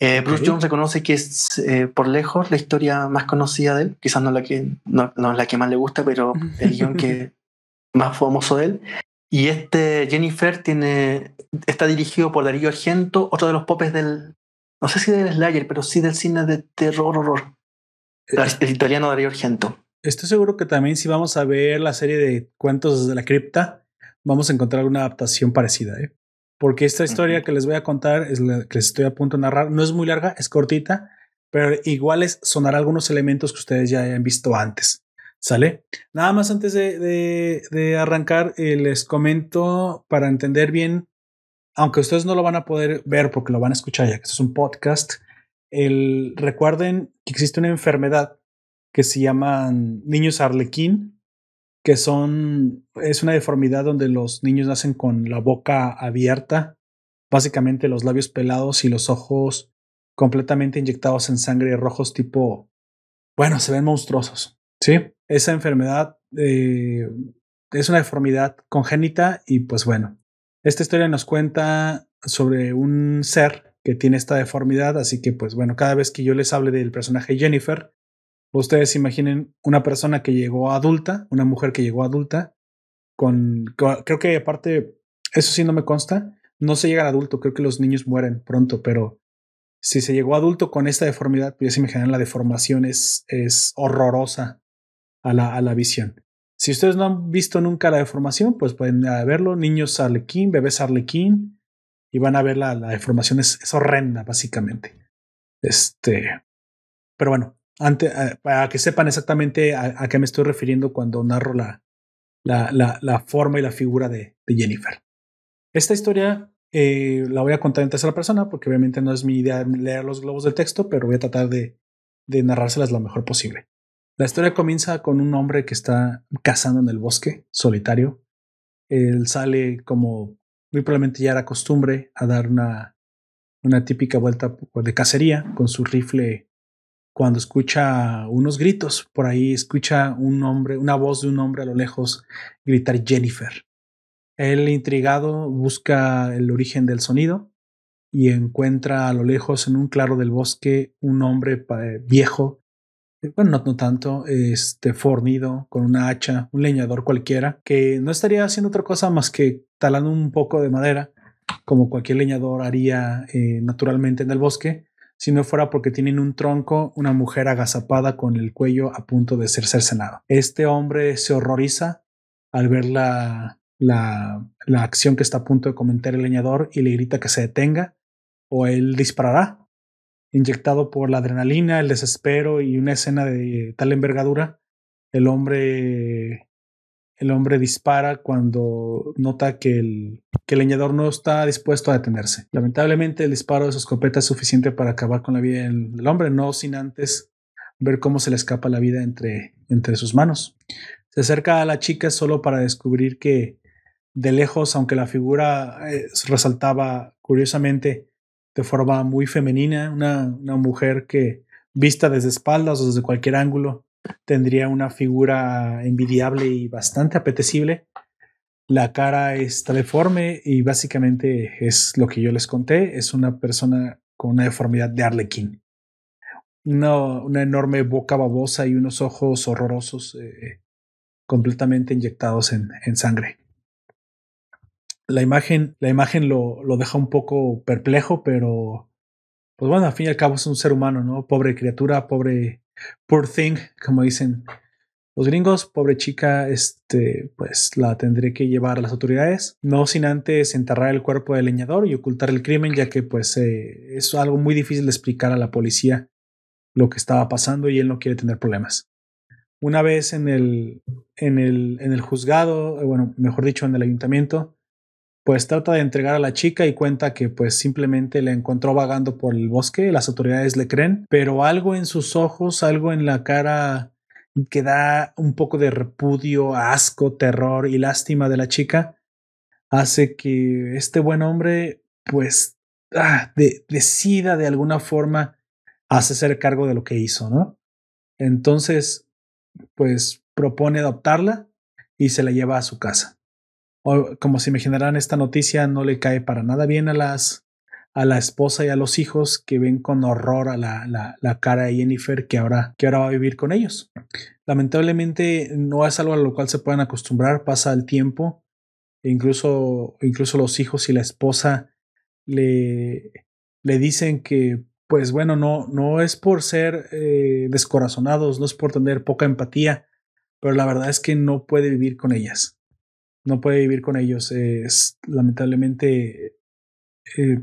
Eh, Bruce Jones reconoce que es eh, por lejos la historia más conocida de él, quizás no la que no, es la que más le gusta, pero el guion que más famoso de él. Y este Jennifer tiene está dirigido por Darío Argento, otro de los popes del no sé si del Slayer, pero sí del cine de terror horror. Eh, el italiano Darío Argento. Estoy seguro que también si vamos a ver la serie de cuentos de la cripta, vamos a encontrar una adaptación parecida, ¿eh? Porque esta historia que les voy a contar, es la que les estoy a punto de narrar, no es muy larga, es cortita, pero iguales sonará algunos elementos que ustedes ya hayan visto antes. ¿Sale? Nada más antes de, de, arrancar, eh, les comento para entender bien, aunque ustedes no lo van a poder ver porque lo van a escuchar ya que esto es un podcast, el, recuerden que existe una enfermedad que se llama niños arlequín, que son, es una deformidad donde los niños nacen con la boca abierta, básicamente los labios pelados y los ojos completamente inyectados en sangre rojos tipo, bueno, se ven monstruosos, ¿sí? Esa enfermedad eh, es una deformidad congénita y pues bueno, esta historia nos cuenta sobre un ser que tiene esta deformidad, así que pues bueno, cada vez que yo les hable del personaje Jennifer, Ustedes imaginen una persona que llegó adulta, una mujer que llegó adulta, con, creo que aparte, eso sí no me consta, no se llega al adulto, creo que los niños mueren pronto, pero si se llegó adulto con esta deformidad, pues ya se imaginan la deformación es, es horrorosa a la, a la visión. Si ustedes no han visto nunca la deformación, pues pueden verlo. Niños arlequín, bebés arlequín, y van a ver la, la deformación es, horrenda, básicamente. Este, pero bueno, antes, para que sepan exactamente a, qué me estoy refiriendo cuando narro la, la, la, la forma y la figura de, de Jennifer. Esta historia eh, la voy a contar en tercera persona porque obviamente no es mi idea leer los globos del texto, pero voy a tratar de, de narrárselas lo mejor posible. La historia comienza con un hombre que está cazando en el bosque, solitario. Él sale como muy probablemente ya era costumbre a dar una, una típica vuelta de cacería con su rifle cuando escucha unos gritos. Por ahí escucha un hombre, una voz de un hombre a lo lejos gritar Jennifer. Él, intrigado, busca el origen del sonido y encuentra a lo lejos, en un claro del bosque, un hombre viejo, bueno, no, tanto, este, fornido, con una hacha, un leñador cualquiera, que no estaría haciendo otra cosa más que talando un poco de madera, como cualquier leñador haría eh, naturalmente en el bosque, si no fuera porque tienen un tronco, una mujer agazapada con el cuello a punto de ser cercenado. Este hombre se horroriza al ver la, la, la acción que está a punto de cometer el leñador y le grita que se detenga o él disparará. Inyectado por la adrenalina, el desespero y una escena de tal envergadura, el hombre el hombre dispara cuando nota que el, que leñador no está dispuesto a detenerse. Lamentablemente el disparo de su escopeta es suficiente para acabar con la vida del, del hombre, no sin antes ver cómo se le escapa la vida entre, entre sus manos. Se acerca a la chica solo para descubrir que de lejos, aunque la figura eh, resaltaba curiosamente de forma muy femenina, una, una, mujer que vista desde espaldas o desde cualquier ángulo tendría una figura envidiable y bastante apetecible. La cara está deforme y básicamente es lo que yo les conté, es una persona con una deformidad de arlequín. Una, una enorme boca babosa y unos ojos horrorosos eh, completamente inyectados en, en sangre la imagen, la imagen lo, lo, deja un poco perplejo, pero pues bueno, al fin y al cabo es un ser humano, ¿no? Pobre criatura, pobre, poor thing, como dicen los gringos, pobre chica, este, pues la tendré que llevar a las autoridades, no sin antes enterrar el cuerpo del leñador y ocultar el crimen, ya que pues eh, es algo muy difícil de explicar a la policía lo que estaba pasando y él no quiere tener problemas. Una vez en el, en el, en el juzgado, eh, bueno, mejor dicho, en el ayuntamiento, pues trata de entregar a la chica y cuenta que pues simplemente la encontró vagando por el bosque, las autoridades le creen, pero algo en sus ojos, algo en la cara que da un poco de repudio, asco, terror y lástima de la chica, hace que este buen hombre pues ah, de, decida de alguna forma hacerse cargo de lo que hizo, ¿no? Entonces, pues propone adoptarla y se la lleva a su casa como se imaginarán, esta noticia no le cae para nada bien a las a la esposa y a los hijos que ven con horror a la, la, la, cara de Jennifer que ahora, que ahora va a vivir con ellos. Lamentablemente no es algo a lo cual se puedan acostumbrar, pasa el tiempo, e incluso, incluso los hijos y la esposa le, le dicen que, pues bueno, no, no es por ser eh, descorazonados, no es por tener poca empatía, pero la verdad es que no puede vivir con ellas no puede vivir con ellos. Es, lamentablemente, eh,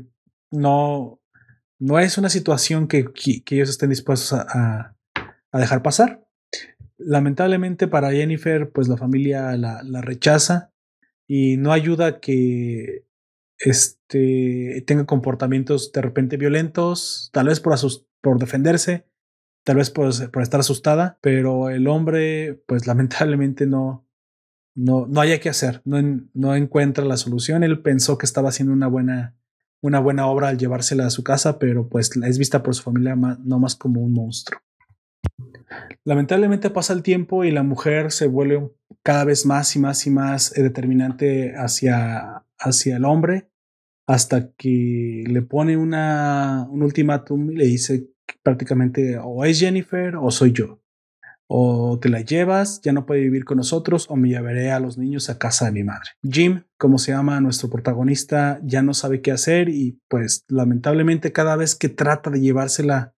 no, no es una situación que, que, que ellos estén dispuestos a, a, dejar pasar. Lamentablemente para Jennifer, pues la familia la, la rechaza y no ayuda que este, tenga comportamientos de repente violentos, tal vez por, por defenderse, tal vez por, por estar asustada, pero el hombre, pues lamentablemente no, no, no haya que hacer, no, no encuentra la solución. Él pensó que estaba haciendo una buena, una buena obra al llevársela a su casa, pero pues es vista por su familia no más como un monstruo. Lamentablemente pasa el tiempo y la mujer se vuelve cada vez más y más y más eh, determinante hacia, hacia el hombre hasta que le pone una, un ultimátum y le dice prácticamente o es Jennifer o soy yo. O te la llevas, ya no puede vivir con nosotros, o me llevaré a los niños a casa de mi madre. Jim, como se llama nuestro protagonista, ya no sabe qué hacer y pues lamentablemente cada vez que trata de llevársela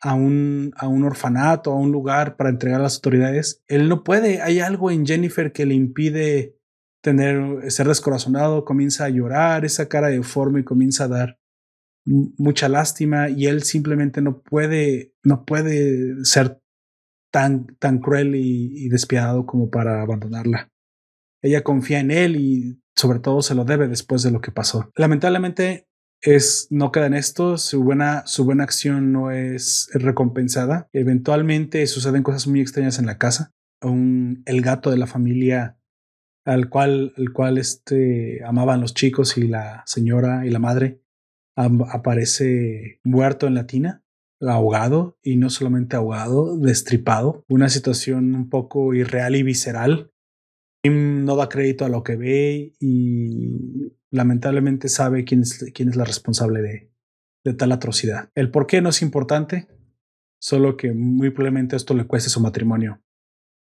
a un, a un orfanato, a un lugar para entregar a las autoridades, él no puede. Hay algo en Jennifer que le impide tener, ser descorazonado, comienza a llorar, esa cara deforme comienza a dar mucha lástima y él simplemente no puede, no puede ser tan, cruel y, despiadado como para abandonarla. Ella confía en él y sobre todo se lo debe después de lo que pasó. Lamentablemente es no queda en esto, su buena, su buena acción no es recompensada. Eventualmente suceden cosas muy extrañas en la casa. Un, el gato de la familia al cual, el cual este, amaban los chicos y la señora y la madre aparece muerto en la tina, ahogado y no solamente ahogado, destripado. Una situación un poco irreal y visceral. Tim no da crédito a lo que ve y lamentablemente sabe quién es, quién es la responsable de, de tal atrocidad. El por qué no es importante, solo que muy probablemente esto le cueste su matrimonio.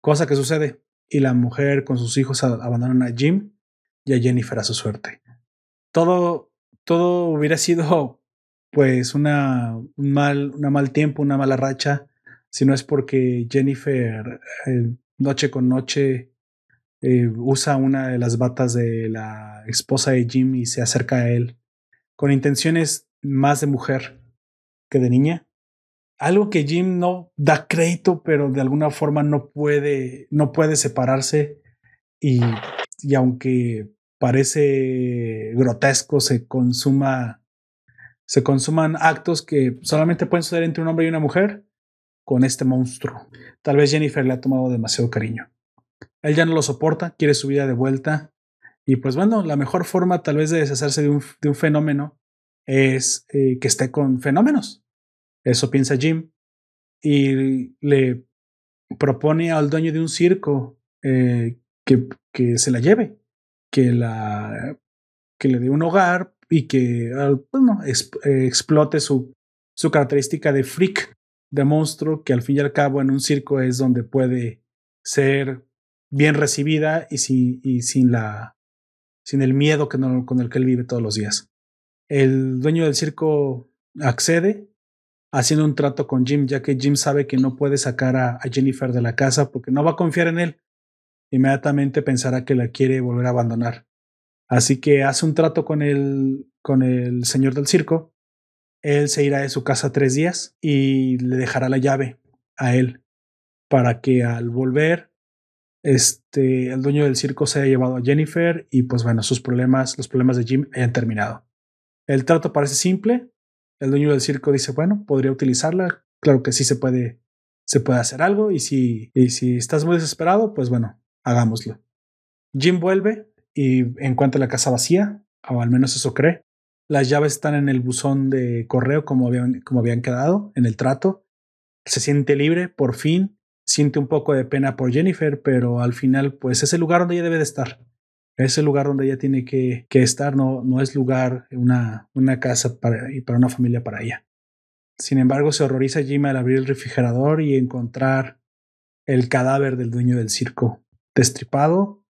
Cosa que sucede y la mujer con sus hijos abandonan a Jim y a Jennifer a su suerte. Todo todo hubiera sido pues una, un mal, una mal tiempo, una mala racha, si no es porque Jennifer eh, noche con noche eh, usa una de las batas de la esposa de Jim y se acerca a él con intenciones más de mujer que de niña. Algo que Jim no da crédito, pero de alguna forma no puede, no puede separarse y, y aunque parece grotesco, se consuma, se consuman actos que solamente pueden suceder entre un hombre y una mujer con este monstruo. Tal vez Jennifer le ha tomado demasiado cariño. Él ya no lo soporta, quiere su vida de vuelta. Y pues bueno, la mejor forma tal vez de deshacerse de un, de un fenómeno es eh, que esté con fenómenos. Eso piensa Jim. Y le propone al dueño de un circo eh, que, que se la lleve que, la, que le dé un hogar y que bueno, ah, eh, explote su, su característica de freak, de monstruo, que al fin y al cabo en un circo es donde puede ser bien recibida y, sin, y sin, la, sin el miedo que con el que él vive todos los días. El dueño del circo accede haciendo un trato con Jim, ya que Jim sabe que no puede sacar a Jennifer de la casa porque no va a confiar en él inmediatamente pensará que la quiere volver a abandonar. Así que hace un trato con el, con el señor del circo. Él se irá de su casa tres días y le dejará la llave a él para que al volver, este, el dueño del circo se haya llevado a Jennifer y pues bueno, sus problemas, los problemas de Jim hayan terminado. El trato parece simple. El dueño del circo dice, bueno, podría utilizarla. Claro que sí se puede, se puede hacer algo y si, y si estás muy desesperado, pues bueno, hagámoslo. Jim vuelve y encuentra la casa vacía, o al menos eso cree. Las llaves están en el buzón de correo como habían, como habían quedado en el trato. Se siente libre, por fin. Siente un poco de pena por Jennifer, pero al final, pues es el lugar donde ella debe de estar. Es el lugar donde ella tiene que, que estar, no, no es lugar, una, una casa para, y para una familia para ella. Sin embargo, se horroriza Jim al abrir el refrigerador y encontrar el cadáver del dueño del circo destripado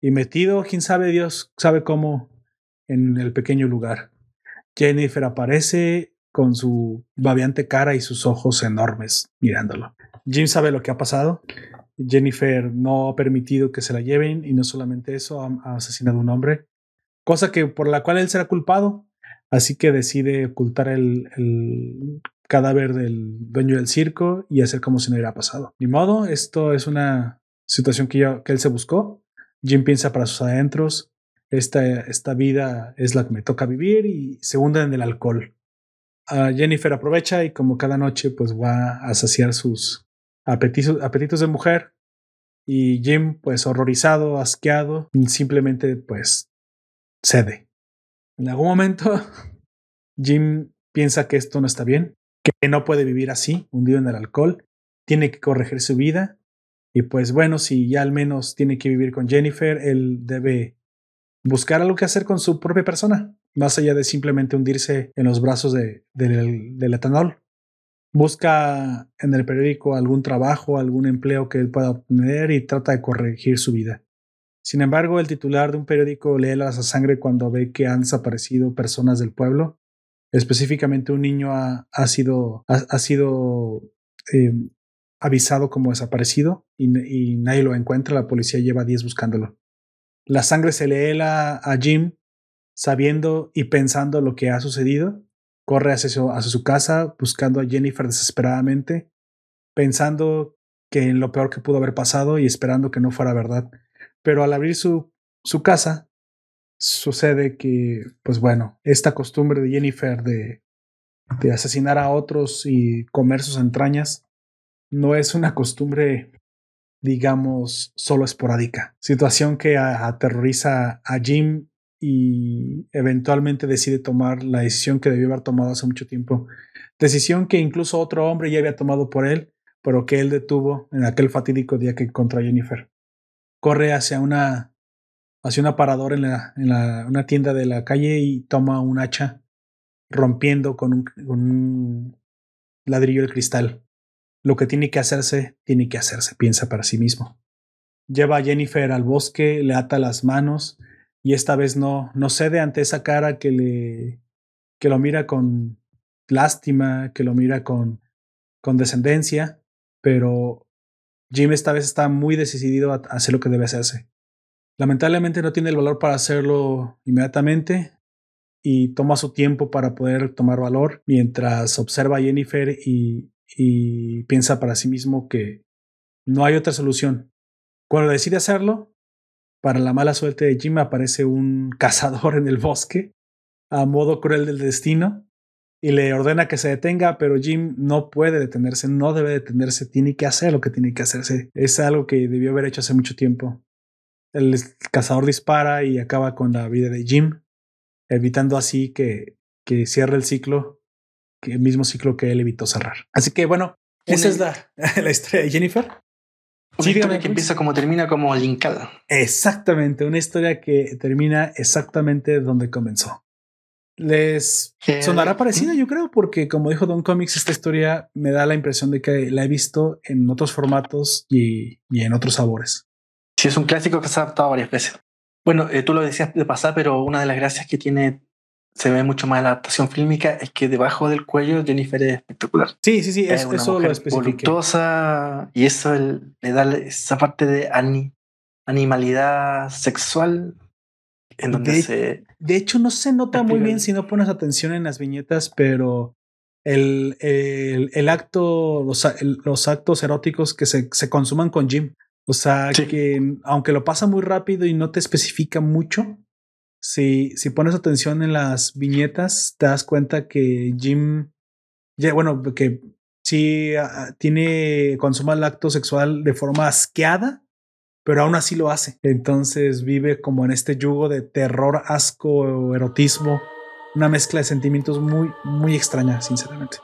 y metido, quién sabe Dios, sabe cómo, en el pequeño lugar. Jennifer aparece con su babeante cara y sus ojos enormes mirándolo. Jim sabe lo que ha pasado. Jennifer no ha permitido que se la lleven y no solamente eso, ha, asesinado a un hombre, cosa que por la cual él será culpado. Así que decide ocultar el, cadáver del dueño del circo y hacer como si no hubiera pasado. Ni modo, esto es una situación que, que él se buscó. Jim piensa para sus adentros, esta, esta vida es la que me toca vivir y se hunde en el alcohol. Jennifer aprovecha y como cada noche pues va a saciar sus apetitos, apetitos de mujer y Jim pues horrorizado, asqueado, simplemente pues cede. En algún momento Jim piensa que esto no está bien, que no puede vivir así, hundido en el alcohol, tiene que corregir su vida y pues bueno, si ya al menos tiene que vivir con Jennifer, él debe buscar algo que hacer con su propia persona, más allá de simplemente hundirse en los brazos de, del etanol. Busca en el periódico algún trabajo, algún empleo que él pueda obtener y trata de corregir su vida. Sin embargo, el titular de un periódico lee la sangre cuando ve que han desaparecido personas del pueblo. Específicamente un niño ha, sido, ha, sido eh, avisado como desaparecido y, nadie lo encuentra. La policía lleva días buscándolo. La sangre se le hela a Jim sabiendo y pensando lo que ha sucedido. Corre hacia su, casa buscando a Jennifer desesperadamente, pensando que en lo peor que pudo haber pasado y esperando que no fuera verdad. Pero al abrir su, su casa, sucede que, pues bueno, esta costumbre de Jennifer de, de asesinar a otros y comer sus entrañas no es una costumbre, digamos, solo esporádica. Situación que aterroriza a Jim y eventualmente decide tomar la decisión que debió haber tomado hace mucho tiempo. Decisión que incluso otro hombre ya había tomado por él, pero que él detuvo en aquel fatídico día que encontró a Jennifer. Corre hacia una hacia un aparador en, la, en la, una tienda de la calle y toma un hacha rompiendo con un, con un ladrillo de cristal. Lo que tiene que hacerse, tiene que hacerse, piensa para sí mismo. Lleva a Jennifer al bosque, le ata las manos y esta vez no, no cede ante esa cara que le que lo mira con lástima, que lo mira con, con descendencia, pero Jim esta vez está muy decidido a hacer lo que debe hacerse. Lamentablemente no tiene el valor para hacerlo inmediatamente y toma su tiempo para poder tomar valor mientras observa a Jennifer y, y piensa para sí mismo que no hay otra solución. Cuando decide hacerlo, para la mala suerte de Jim aparece un cazador en el bosque a modo cruel del destino y le ordena que se detenga, pero Jim no puede detenerse, no debe detenerse, tiene que hacer lo que tiene que hacerse. Es algo que debió haber hecho hace mucho tiempo. El cazador dispara y acaba con la vida de Jim, evitando así que, que cierre el ciclo, que el mismo ciclo que él evitó cerrar. Así que bueno, esa es la, la historia de Jennifer. Una historia que empieza como termina como linkada. Exactamente, una historia que termina exactamente donde comenzó. Les sonará parecida, yo creo, porque como dijo Don Comics, esta historia me da la impresión de que la he visto en otros formatos y, y en otros sabores. Sí, es un clásico que se ha adaptado varias veces. Bueno, eh, tú lo decías de pasar, pero una de las gracias que tiene, se ve mucho más la adaptación fílmica, es que debajo del cuello Jennifer es espectacular. Sí, sí, sí, es, eso lo voluptuosa y eso le da esa parte de animalidad sexual en donde de, se... De hecho, no se nota muy bien si no pones atención en las viñetas, pero el, el, el acto, los, los, actos eróticos que se, se consuman con Jim. O sea, que aunque lo pasa muy rápido y no te especifica mucho, si, si pones atención en las viñetas, te das cuenta que Jim, bueno, que sí tiene, consuma el acto sexual de forma asqueada, pero aún así lo hace. Entonces vive como en este yugo de terror, asco, erotismo, una mezcla de sentimientos muy, muy extraña, sinceramente.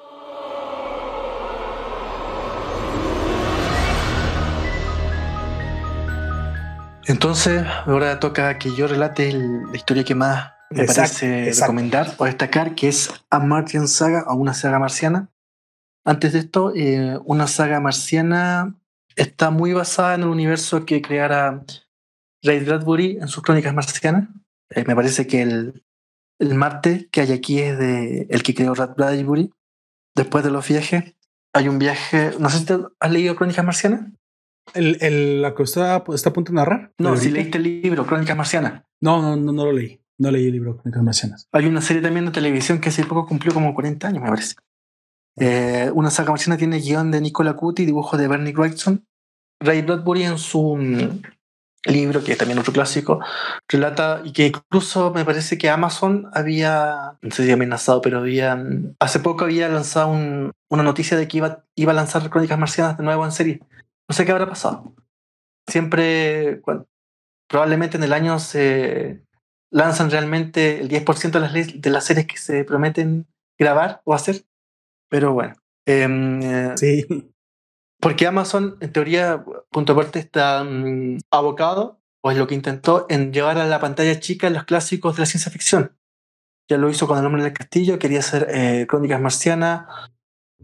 Entonces, ahora toca que yo relate la historia que más me parece recomendar o destacar, que es A Martian Saga o una saga marciana. Antes de esto, eh, una saga marciana está muy basada en el universo que creara Ray Bradbury en sus crónicas marcianas. Eh, me parece que el, el Marte que hay aquí es de el que creó Ray Bradbury. Después de los viajes, hay un viaje. No sé si te has leído Crónicas Marcianas. El, el, ¿La que está, está a punto de narrar? No, si leíste el libro, Crónicas Marcianas. No, no, no, no lo leí. No leí el libro Crónicas Marcianas. Hay una serie también de televisión que hace poco cumplió como 40 años, me parece. Eh, una saga marciana tiene guion de Nicola Cuti, dibujo de Bernie Wrightson. Ray Bradbury en su libro, que es también otro clásico, relata y que incluso me parece que Amazon había, no sé si amenazado, pero había, hace poco había lanzado una noticia de que iba, iba a lanzar Crónicas Marcianas de nuevo en serie. No sé qué habrá pasado. Siempre, probablemente en el año se lanzan realmente el 10% de las, de las series que se prometen grabar o hacer. Pero bueno. Em, eh, sí. Porque Amazon, en teoría, punto aparte, está mm, abocado, o es lo que intentó, en llevar a la pantalla chica los clásicos de la ciencia ficción. Ya lo hizo con El hombre del castillo, quería hacer eh, Crónicas Marcianas,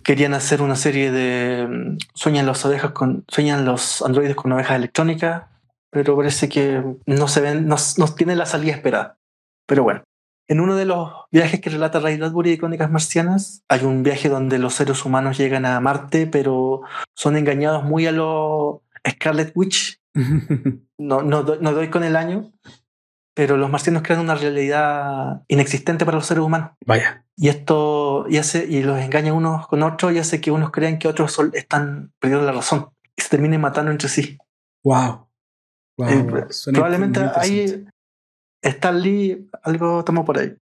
querían hacer una serie de mm, sueñan los ovejas con sueñan los androides con ovejas electrónicas, pero parece que no se ven, no, no tienen la salida esperada. Pero bueno, en uno de los viajes que relata Ray Bradbury de Crónicas Marcianas, hay un viaje donde los seres humanos llegan a Marte, pero son engañados muy a lo Scarlet Witch. No, no, doy, no doy con el año, pero los marcianos crean una realidad inexistente para los seres humanos. Vaya. Y esto y hace, y los engaña unos con otros y hace que unos crean que otros sol- están perdiendo la razón y se terminen matando entre sí. Wow. Wow. Eh, Suena probablemente ahí Stan Lee algo tomó por ahí.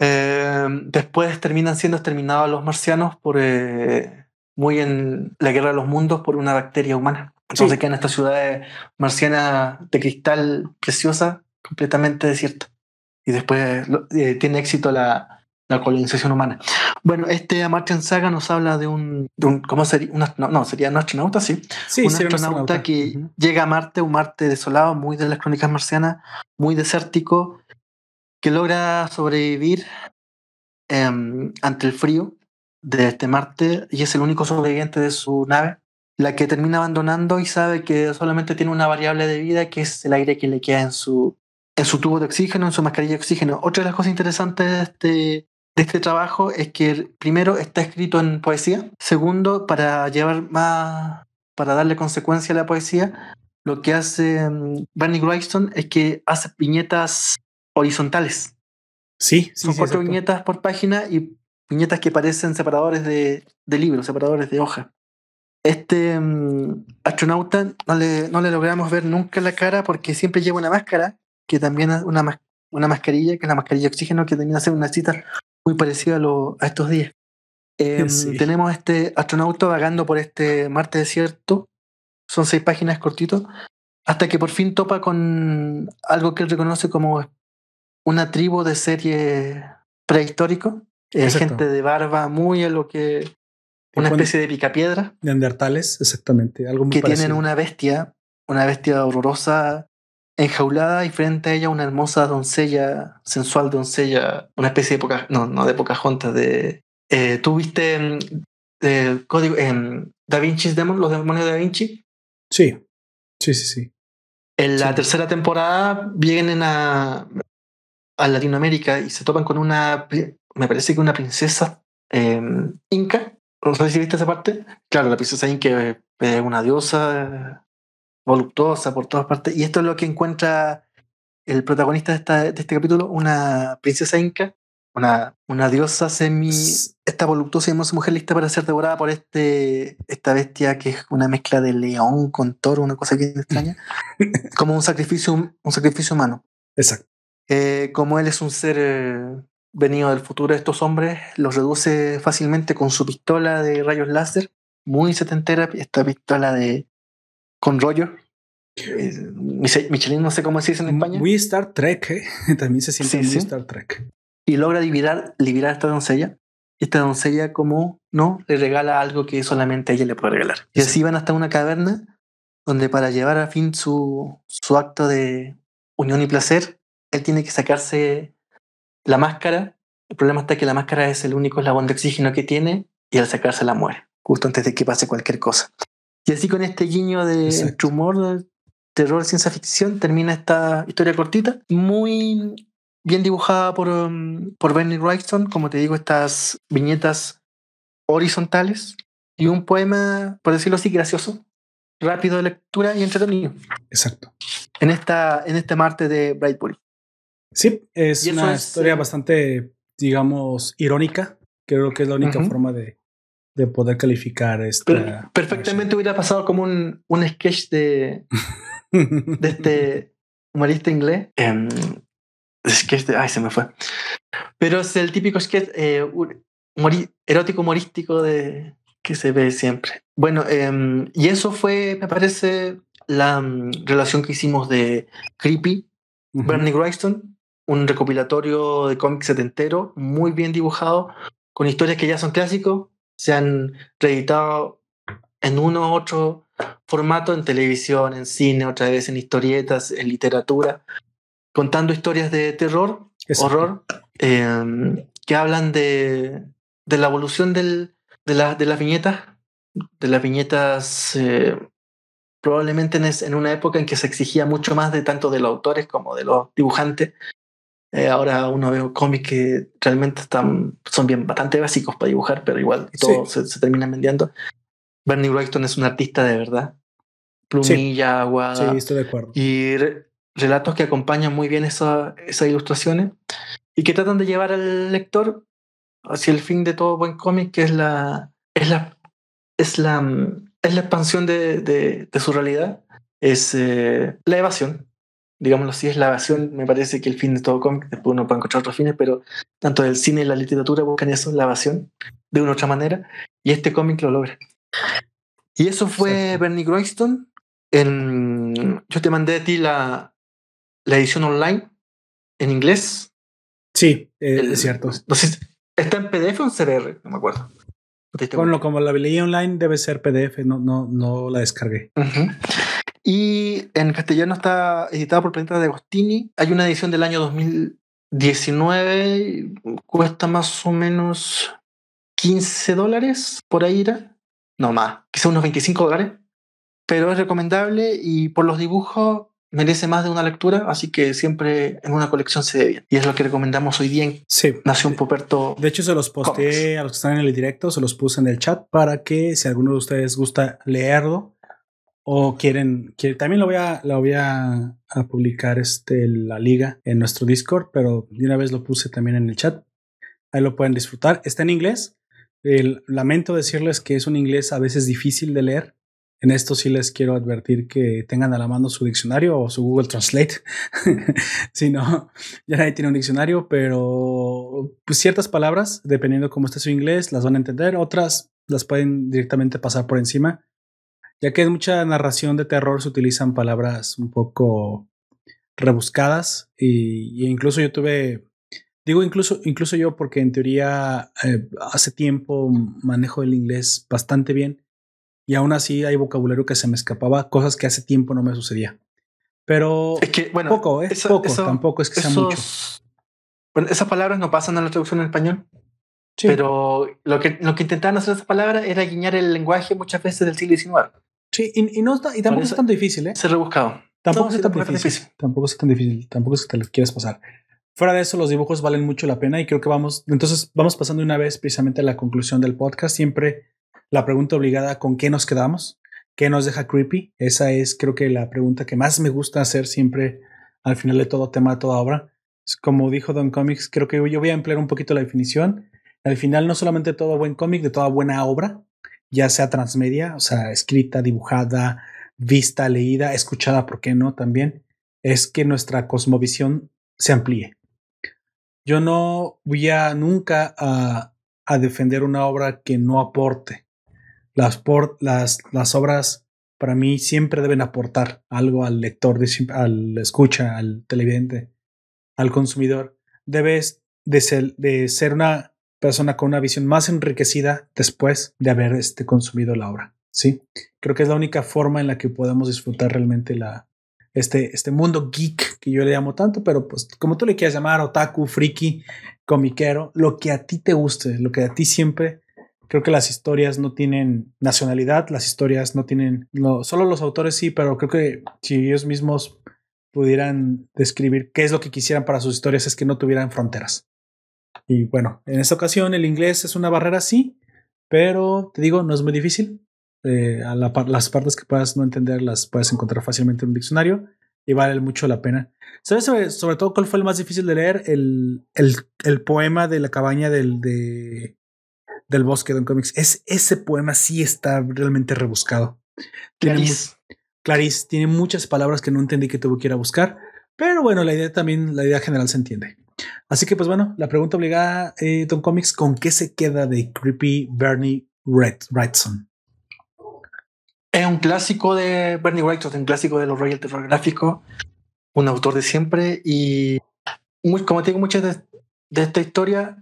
Eh, después terminan siendo exterminados los marcianos por eh, muy en la guerra de los mundos por una bacteria humana. Entonces Sí. quedan estas ciudades marcianas de cristal preciosa completamente desierta. Y después eh, tiene éxito la, la colonización humana. Bueno, este Amartyan Saga nos habla de un, de un ¿cómo sería? Un astro- no, sería un astronauta, sí Sí, un era astronauta que Ujú. llega a Marte, un Marte desolado, muy de las crónicas marcianas, muy desértico, que logra sobrevivir em, ante el frío de este Marte y es el único sobreviviente de su nave, la que termina abandonando y sabe que solamente tiene una variable de vida que es el aire que le queda en su, en su tubo de oxígeno, en su mascarilla de oxígeno. Otra de las cosas interesantes de este, de este trabajo es que primero está escrito en poesía, segundo, para llevar más, para darle consecuencia a la poesía, lo que hace mm, Bernie Wrightson es que hace viñetas horizontales. Sí, sí, Son sí, cuatro exacto. viñetas por página y viñetas que parecen separadores de, de libros, separadores de hoja. Este mm, astronauta no le, no le logramos ver nunca la cara porque siempre lleva una máscara, que también es una, una mascarilla, que es la mascarilla de oxígeno, que termina ser una cita muy parecida a, lo- a estos días. Em, Sí. Tenemos este astronauta vagando por este Marte desierto, son seis páginas cortito, hasta que por fin topa con algo que él reconoce como una tribu de serie prehistórico, eh, gente de barba muy a lo que una especie de picapiedra, Neandertales, exactamente. Algo muy que tienen parecido. una bestia, una bestia horrorosa enjaulada y frente a ella una hermosa doncella, sensual doncella, una especie de poca, no, no de Pocahontas, de... Eh, ¿Tú viste mm, el código en Da Vinci's Demon, los demonios de Da Vinci? Sí, sí, sí, sí. En la Sí. tercera temporada vienen a, a Latinoamérica y se topan con una, me parece que una princesa eh, inca. No sé si viste esa parte. Claro, la princesa inca es una diosa voluptuosa por todas partes. Y esto es lo que encuentra el protagonista de, esta- de este capítulo, una princesa inca, una, una diosa semi... Esta voluptuosa y hermosa mujer lista para ser devorada por este, esta bestia que es una mezcla de león con toro, una cosa bien extraña como un sacrificio, un sacrificio humano. Exacto. Eh, como él es un ser eh, venido del futuro de estos hombres, los reduce fácilmente con su pistola de rayos láser, muy setentera, esta pistola de con rollo. Mich- Michelin, no sé cómo se dice en España. Muy Star Trek, ¿eh? También se siente Sí, muy sí. Star Trek. y logra liberar, liberar a esta doncella. Y esta doncella, como no, le regala algo que solamente ella le puede regalar. Y así van hasta una caverna donde para llevar a fin su, su acto de unión y placer, él tiene que sacarse la máscara. El problema está que la máscara es el único eslabón de oxígeno que tiene y al sacarse la muere, justo antes de que pase cualquier cosa. Y así con este guiño de humor, de terror, ciencia ficción, termina esta historia cortita, muy bien dibujada por, um, por Bernie Wrightson, como te digo, estas viñetas horizontales y un poema, por decirlo así, gracioso, rápido de lectura y entretenido. Exacto. En, esta, en este Marte de Brightbury. Sí, es una es, historia eh, bastante, digamos, irónica. Creo que es la única forma de, de poder calificar esta. Per- perfectamente hubiera pasado como un, un sketch de, de este humorista inglés. Em, sketch de. Ay, se me fue. Pero es el típico sketch eh, humori- erótico humorístico de que se ve siempre. Bueno, em, y eso fue, me parece, la mm, relación que hicimos de Creepy, Ujú. Bernie Wrightson, un recopilatorio de cómics setentero, muy bien dibujado, con historias que ya son clásicos, se han reeditado en uno u otro formato, en televisión, en cine, otra vez en historietas, en literatura, contando historias de terror, Exacto. horror, eh, que hablan de, de la evolución del, de, la, de las viñetas, de las viñetas eh, probablemente en, en, una época en que se exigía mucho más de tanto de los autores como de los dibujantes. Eh, ahora uno ve cómics que realmente están, son bien bastante básicos para dibujar, pero igual todo se, se, terminan vendiendo. Bernie Wrightson es un artista de verdad. Plumilla, aguada. Sí, estoy de acuerdo. Y re relatos que acompañan muy bien esa, esas ilustraciones y que tratan de llevar al lector hacia el fin de todo buen cómic, que es la, es la, es la, es la expansión de, de, de su realidad, es eh, la evasión. Digámoslo así, es la evasión. Me parece que el fin de todo cómic, después uno puede encontrar otros fines, pero tanto el cine y la literatura buscan eso, la evasión, de una u otra manera, y este cómic lo logra. Y eso fue Exacto. Bernie Groyston. En, yo te mandé a ti la, la edición online en inglés. Sí, eh, el, es cierto. No sé, ¿Está en PDF o en CBR? No me acuerdo. Bueno, como la leí online debe ser PDF, no, no, no la descargué. Uh -huh. Y en castellano está editado por Planeta de Agostini. Hay una edición del año 2019, cuesta más o menos 15 dólares, por ahí era. No más, quizá unos 25 dólares. Pero es recomendable y por los dibujos merece más de una lectura, así que siempre en una colección se ve bien. Y es lo que recomendamos hoy día en sí. Nación Poperto. De hecho, se los posteé a los que están en el directo, se los puse en el chat para que si alguno de ustedes gusta leerlo o quieren, quieren también lo voy a, lo voy a, publicar este, la liga en nuestro Discord, pero de una vez lo puse también en el chat. Ahí lo pueden disfrutar. Está en inglés. El, lamento decirles que es un inglés a veces difícil de leer en esto sí les quiero advertir que tengan a la mano su diccionario o su Google Translate. si no, ya nadie tiene un diccionario, pero pues ciertas palabras, dependiendo cómo esté su inglés, las van a entender. Otras las pueden directamente pasar por encima. Ya que en mucha narración de terror se utilizan palabras un poco rebuscadas y, y incluso yo tuve Digo incluso, incluso yo porque en teoría eh, hace tiempo manejo el inglés bastante bien y aún así hay vocabulario que se me escapaba, cosas que hace tiempo no me sucedía. Pero es que, bueno, poco, ¿eh? Eso, poco, eso, tampoco es que esos, sea mucho. Bueno, esas palabras no pasan a la traducción en español. Sí. Pero lo que, lo que intentaban hacer esas palabras era guiñar el lenguaje muchas veces del siglo XIX. Sí, y, y no está, y tampoco es tan difícil, ¿eh? Se rebuscado. Tampoco no, es tan difícil. difícil. Tampoco es tan difícil. Tampoco es que te lo quieras pasar. Fuera de eso, los dibujos valen mucho la pena y creo que vamos, entonces vamos pasando una vez precisamente a la conclusión del podcast. Siempre la pregunta obligada, ¿con qué nos quedamos? ¿Qué nos deja creepy? Esa es creo que la pregunta que más me gusta hacer siempre al final de todo tema, de toda obra. Como dijo Don Comics, creo que yo voy a emplear un poquito la definición. Al final, no solamente todo buen cómic, de toda buena obra, ya sea transmedia, o sea, escrita, dibujada, vista, leída, escuchada, ¿por qué no? También, es que nuestra cosmovisión se amplíe. Yo no voy a nunca a, defender una obra que no aporte. Las, obras para mí siempre deben aportar algo al lector, al escucha, al televidente, al consumidor. Debes de ser una persona con una visión más enriquecida después de haber este, consumido la obra. Sí, creo que es la única forma en la que podemos disfrutar realmente la, este, este mundo geek que yo le llamo tanto, pero pues como tú le quieras llamar, otaku, friki, comiquero, lo que a ti te guste, lo que a ti siempre, creo que las historias no tienen nacionalidad, las historias no tienen, no, solo los autores sí, pero creo que si ellos mismos pudieran describir qué es lo que quisieran para sus historias es que no tuvieran fronteras. Y bueno, en esta ocasión el inglés es una barrera, sí, pero te digo, no es muy difícil. Eh, a la, las partes que puedas no entender las puedes encontrar fácilmente en un diccionario y vale mucho la pena. ¿Sabes sobre, sobre todo cuál fue el más difícil de leer? El, el, el poema de la cabaña del, de, del bosque de Don Comics. Es, ese poema sí está realmente rebuscado. Clarice. Clarice tiene muchas palabras que no entendí que tuvo que ir a buscar, pero bueno, la idea también, la idea general se entiende. Así que pues bueno, la pregunta obligada, eh, Don Comics, ¿con qué se queda de Creepy Bernie Wrightson? Es un clásico de Bernie Wrightson, un clásico de los Royal Terror Gráficos, un autor de siempre y muy, como te digo, muchas de, de, esta historia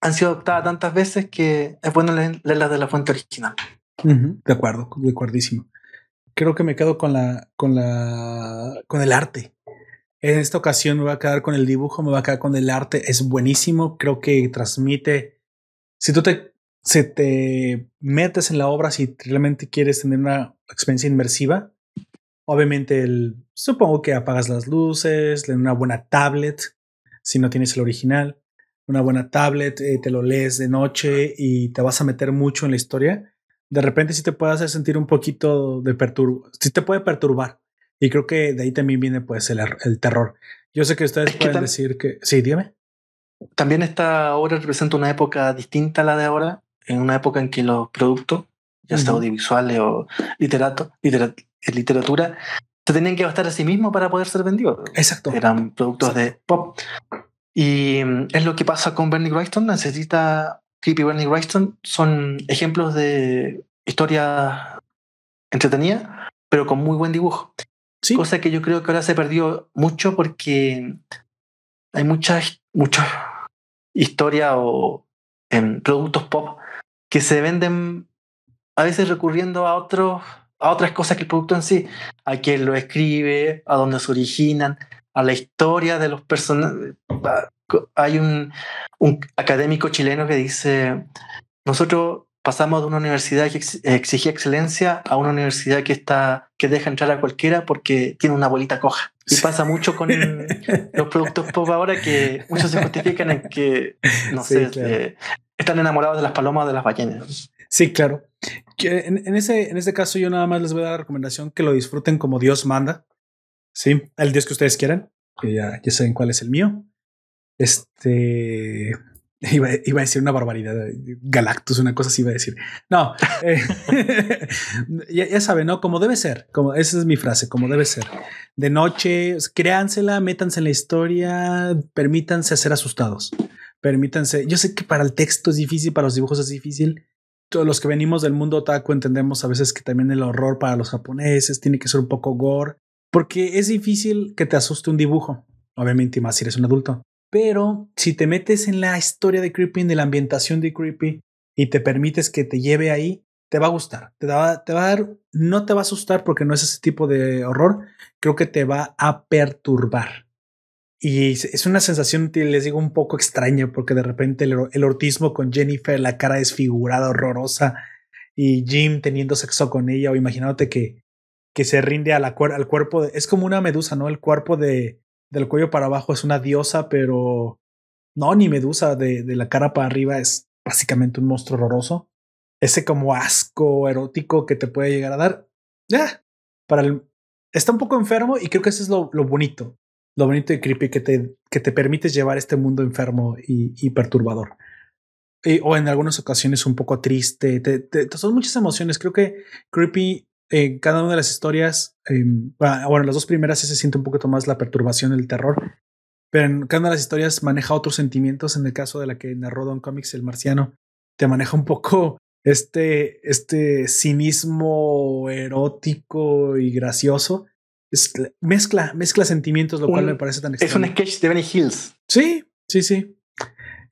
han sido adaptadas tantas veces que es bueno leerlas de la fuente original. Uh -huh, de acuerdo, de acuerdísimo. Creo que me quedo con la, con la, con el arte. En esta ocasión me voy a quedar con el dibujo, me voy a quedar con el arte. Es buenísimo. Creo que transmite. Si tú te metes en la obra si realmente quieres tener una experiencia inmersiva. Obviamente, el, supongo que apagas las luces, una buena tablet, si no tienes el original, una buena tablet, eh, te lo lees de noche y te vas a meter mucho en la historia. De repente sí te puede hacer sentir un poquito de perturbo, sí te puede perturbar. Y creo que de ahí también viene pues el, el terror. Yo sé que ustedes pueden decir que... Sí, dígame. También esta obra representa una época distinta a la de ahora, en una época en que los productos, ya sea audiovisuales o literato, literatura, se tenían que gastar a sí mismos para poder ser vendidos. Exacto. Eran productos de pop. Y mm, es lo que pasa con Bernie Wrightson. Necesita Creepy Bernie Wrightson. Son ejemplos de historia entretenida, pero con muy buen dibujo. Cosa que yo creo que ahora se perdió mucho porque hay muchas muchas historias o en productos pop que se venden a veces recurriendo a otros a otras cosas que el producto en sí, a quien lo escribe, a dónde se originan, a la historia de los personajes. Hay un, un académico chileno que dice, nosotros pasamos de una universidad que exigía excelencia a una universidad que está que deja entrar a cualquiera porque tiene una bolita coja. Y pasa mucho con los productos pop ahora que muchos se justifican en que, no sé, eh, están enamorados de las palomas o de las ballenas. Sí, claro. En, en, ese, en este caso yo nada más les voy a dar la recomendación que lo disfruten como Dios manda. Sí, el Dios que ustedes quieran. Que ya, ya saben cuál es el mío. Este Iba, a decir una barbaridad. Galactus, una cosa así iba a decir. No, eh, ya, ya saben, ¿no? Como debe ser. Como, esa es mi frase, como debe ser. De noche, créansela, métanse en la historia, permítanse ser asustados. Permítanse. Yo sé que para el texto es difícil, para los dibujos es difícil. Todos los que venimos del mundo otaku entendemos a veces que también el horror para los japoneses tiene que ser un poco gore, porque es difícil que te asuste un dibujo. Obviamente, más si eres un adulto. Pero si te metes en la historia de Creepy, de la ambientación de Creepy, y te permites que te lleve ahí, te va a gustar. Te va, te va a dar, no te va a asustar porque no es ese tipo de horror. Creo que te va a perturbar. Y es una sensación, les digo, un poco extraña porque de repente el, el ortismo con Jennifer, la cara desfigurada, horrorosa, y Jim teniendo sexo con ella, o imaginándote que, que se rinde al cuerpo. es como una medusa, ¿no? El cuerpo de, del cuello para abajo es una diosa, pero no, ni Medusa, de, de la cara para arriba es básicamente un monstruo horroroso. Ese como asco erótico que te puede llegar a dar. Ya, para el... Está un poco enfermo y creo que eso es lo, lo bonito. Lo bonito de Creepy, que te, que te permites llevar este mundo enfermo y, y perturbador. o en algunas ocasiones un poco triste. Te, son muchas emociones. Creo que Creepy en cada una de las historias, bueno, las dos primeras se siente un poquito más la perturbación, el terror, pero en cada una de las historias maneja otros sentimientos. En el caso de la que narró Don Comics, el marciano, te maneja un poco este, este cinismo erótico y gracioso. Es, mezcla, mezcla sentimientos, lo cual me parece tan extraño. Es un sketch de Benny Hills. Sí, sí, sí.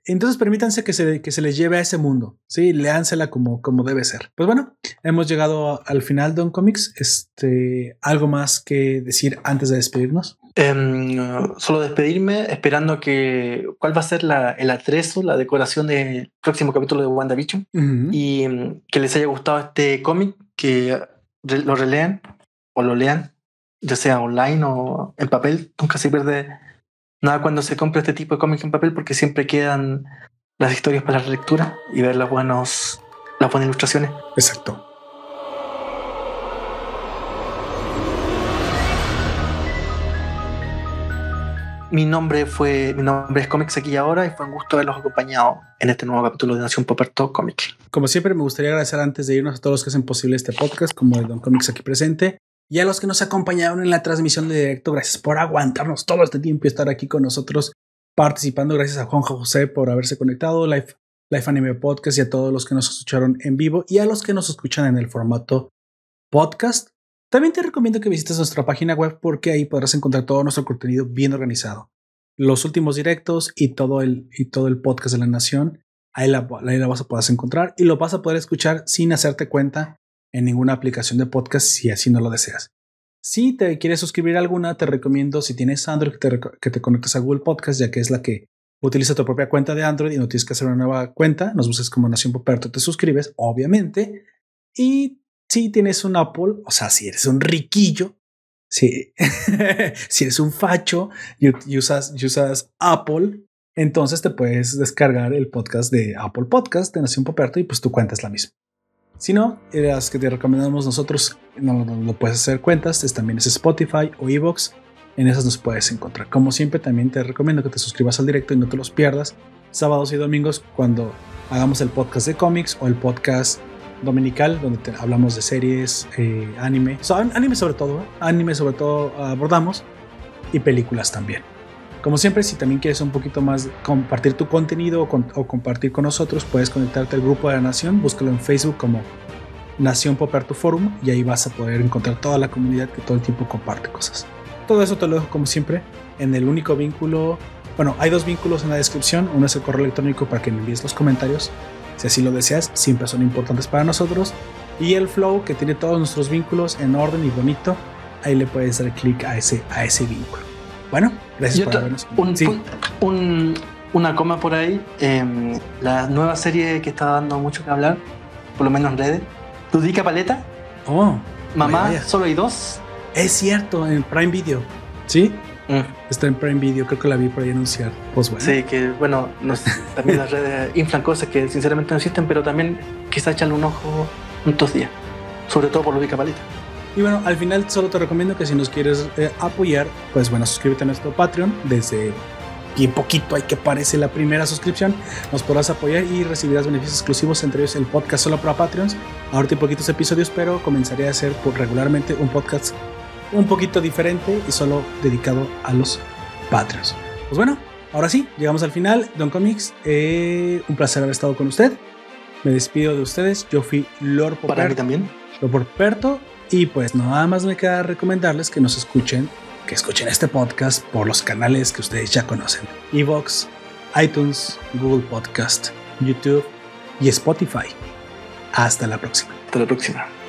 Entonces permítanse que se, que se les lleve a ese mundo. Sí, léansela como, como debe ser. Pues bueno, hemos llegado al final de un Comics. Este, ¿Algo más que decir antes de despedirnos? Em, solo despedirme esperando que cuál va a ser la, el atrezo, la decoración del próximo capítulo de WandaVision y em, que les haya gustado este cómic, que lo relean o lo lean, ya sea online o en papel. Nunca se pierde nada cuando se compra este tipo de cómics en papel porque siempre quedan las historias para la lectura y ver las, buenos, las buenas ilustraciones. Exacto. Mi nombre fue, mi nombre es Comics aquí y ahora y fue un gusto haberlos acompañado en este nuevo capítulo de Nación Poperto Comic. Como siempre, me gustaría agradecer antes de irnos a todos los que hacen posible este podcast, como el Don Comics aquí presente, y a los que nos acompañaron en la transmisión de directo, gracias por aguantarnos todo este tiempo y estar aquí con nosotros participando. Gracias a Juanjo José por haberse conectado, Life, Life Anime Podcast y a todos los que nos escucharon en vivo y a los que nos escuchan en el formato podcast. También te recomiendo que visites nuestra página web porque ahí podrás encontrar todo nuestro contenido bien organizado. Los últimos directos y todo el, y todo el podcast de la nación. Ahí la, ahí la vas a poder encontrar y lo vas a poder escuchar sin hacerte cuenta en ninguna aplicación de podcast si así no lo deseas. Si te quieres suscribir a alguna, te recomiendo, si tienes Android, que te, conectes a Google Podcast, ya que es la que Utiliza tu propia cuenta de Android y no tienes que hacer una nueva cuenta. Nos buscas como Nación Poperto, te suscribes, obviamente. Y si tienes un Apple, o sea, si eres un riquillo, si, si eres un facho y, usas, y usas Apple, entonces te puedes descargar el podcast de Apple Podcast de Nación Poperto y pues tu cuenta es la misma. Si no, las que te recomendamos nosotros, no, lo puedes hacer cuentas, es, también es Spotify o Evox. En esas nos puedes encontrar. Como siempre, también te recomiendo que te suscribas al directo y no te los pierdas. Sábados y domingos cuando hagamos el podcast de cómics o el podcast dominical donde hablamos de series, eh, anime, anime sobre todo, ¿eh? anime sobre todo abordamos y películas también. Como siempre, si también quieres un poquito más compartir tu contenido o, compartir con nosotros, puedes conectarte al grupo de la Nación, búscalo en Facebook como Nación Poperto Forum y ahí vas a poder encontrar toda la comunidad que todo el tiempo comparte cosas. Todo eso te lo dejo como siempre en el único vínculo. Bueno, hay dos vínculos en la descripción. Uno es el correo electrónico para que me envíes los comentarios. Si así lo deseas, siempre son importantes para nosotros. Y el flow que tiene todos nuestros vínculos en orden y bonito. Ahí le puedes dar clic a ese, a ese vínculo. Bueno, gracias por vernos. Un, una coma por ahí. Em, la nueva serie que está dando mucho que hablar, por lo menos en redes. Tudica Paleta. Oh. Mamá, solo hay dos. Es cierto, en Prime Video. ¿Sí? Mm. Está en Prime Video, creo que la vi por ahí anunciar. Pues bueno. Sí, que bueno, también las redes inflan cosas que sinceramente no existen, pero también quizá echarle un ojo un dos días. Sobre todo por Tudica Paleta. Y bueno, al final solo te recomiendo que si nos quieres eh, apoyar, pues bueno, suscríbete a nuestro Patreon. Desde bien poquito hay que aparece la primera suscripción. Nos podrás apoyar y recibirás beneficios exclusivos, entre ellos el podcast solo para Patreons. Ahorita hay poquitos episodios, pero comenzaré a hacer regularmente un podcast un poquito diferente y solo dedicado a los Patreons. Pues bueno, ahora sí, llegamos al final. Don Comics, eh, un placer haber estado con usted. Me despido de ustedes. Yo fui Lord Poperto. Para mí también. Lord Poperto y pues nada más me queda recomendarles que nos escuchen, que escuchen este podcast por los canales que ustedes ya conocen. Evox, iTunes, Google Podcast, YouTube y Spotify. Hasta la próxima. Hasta la próxima.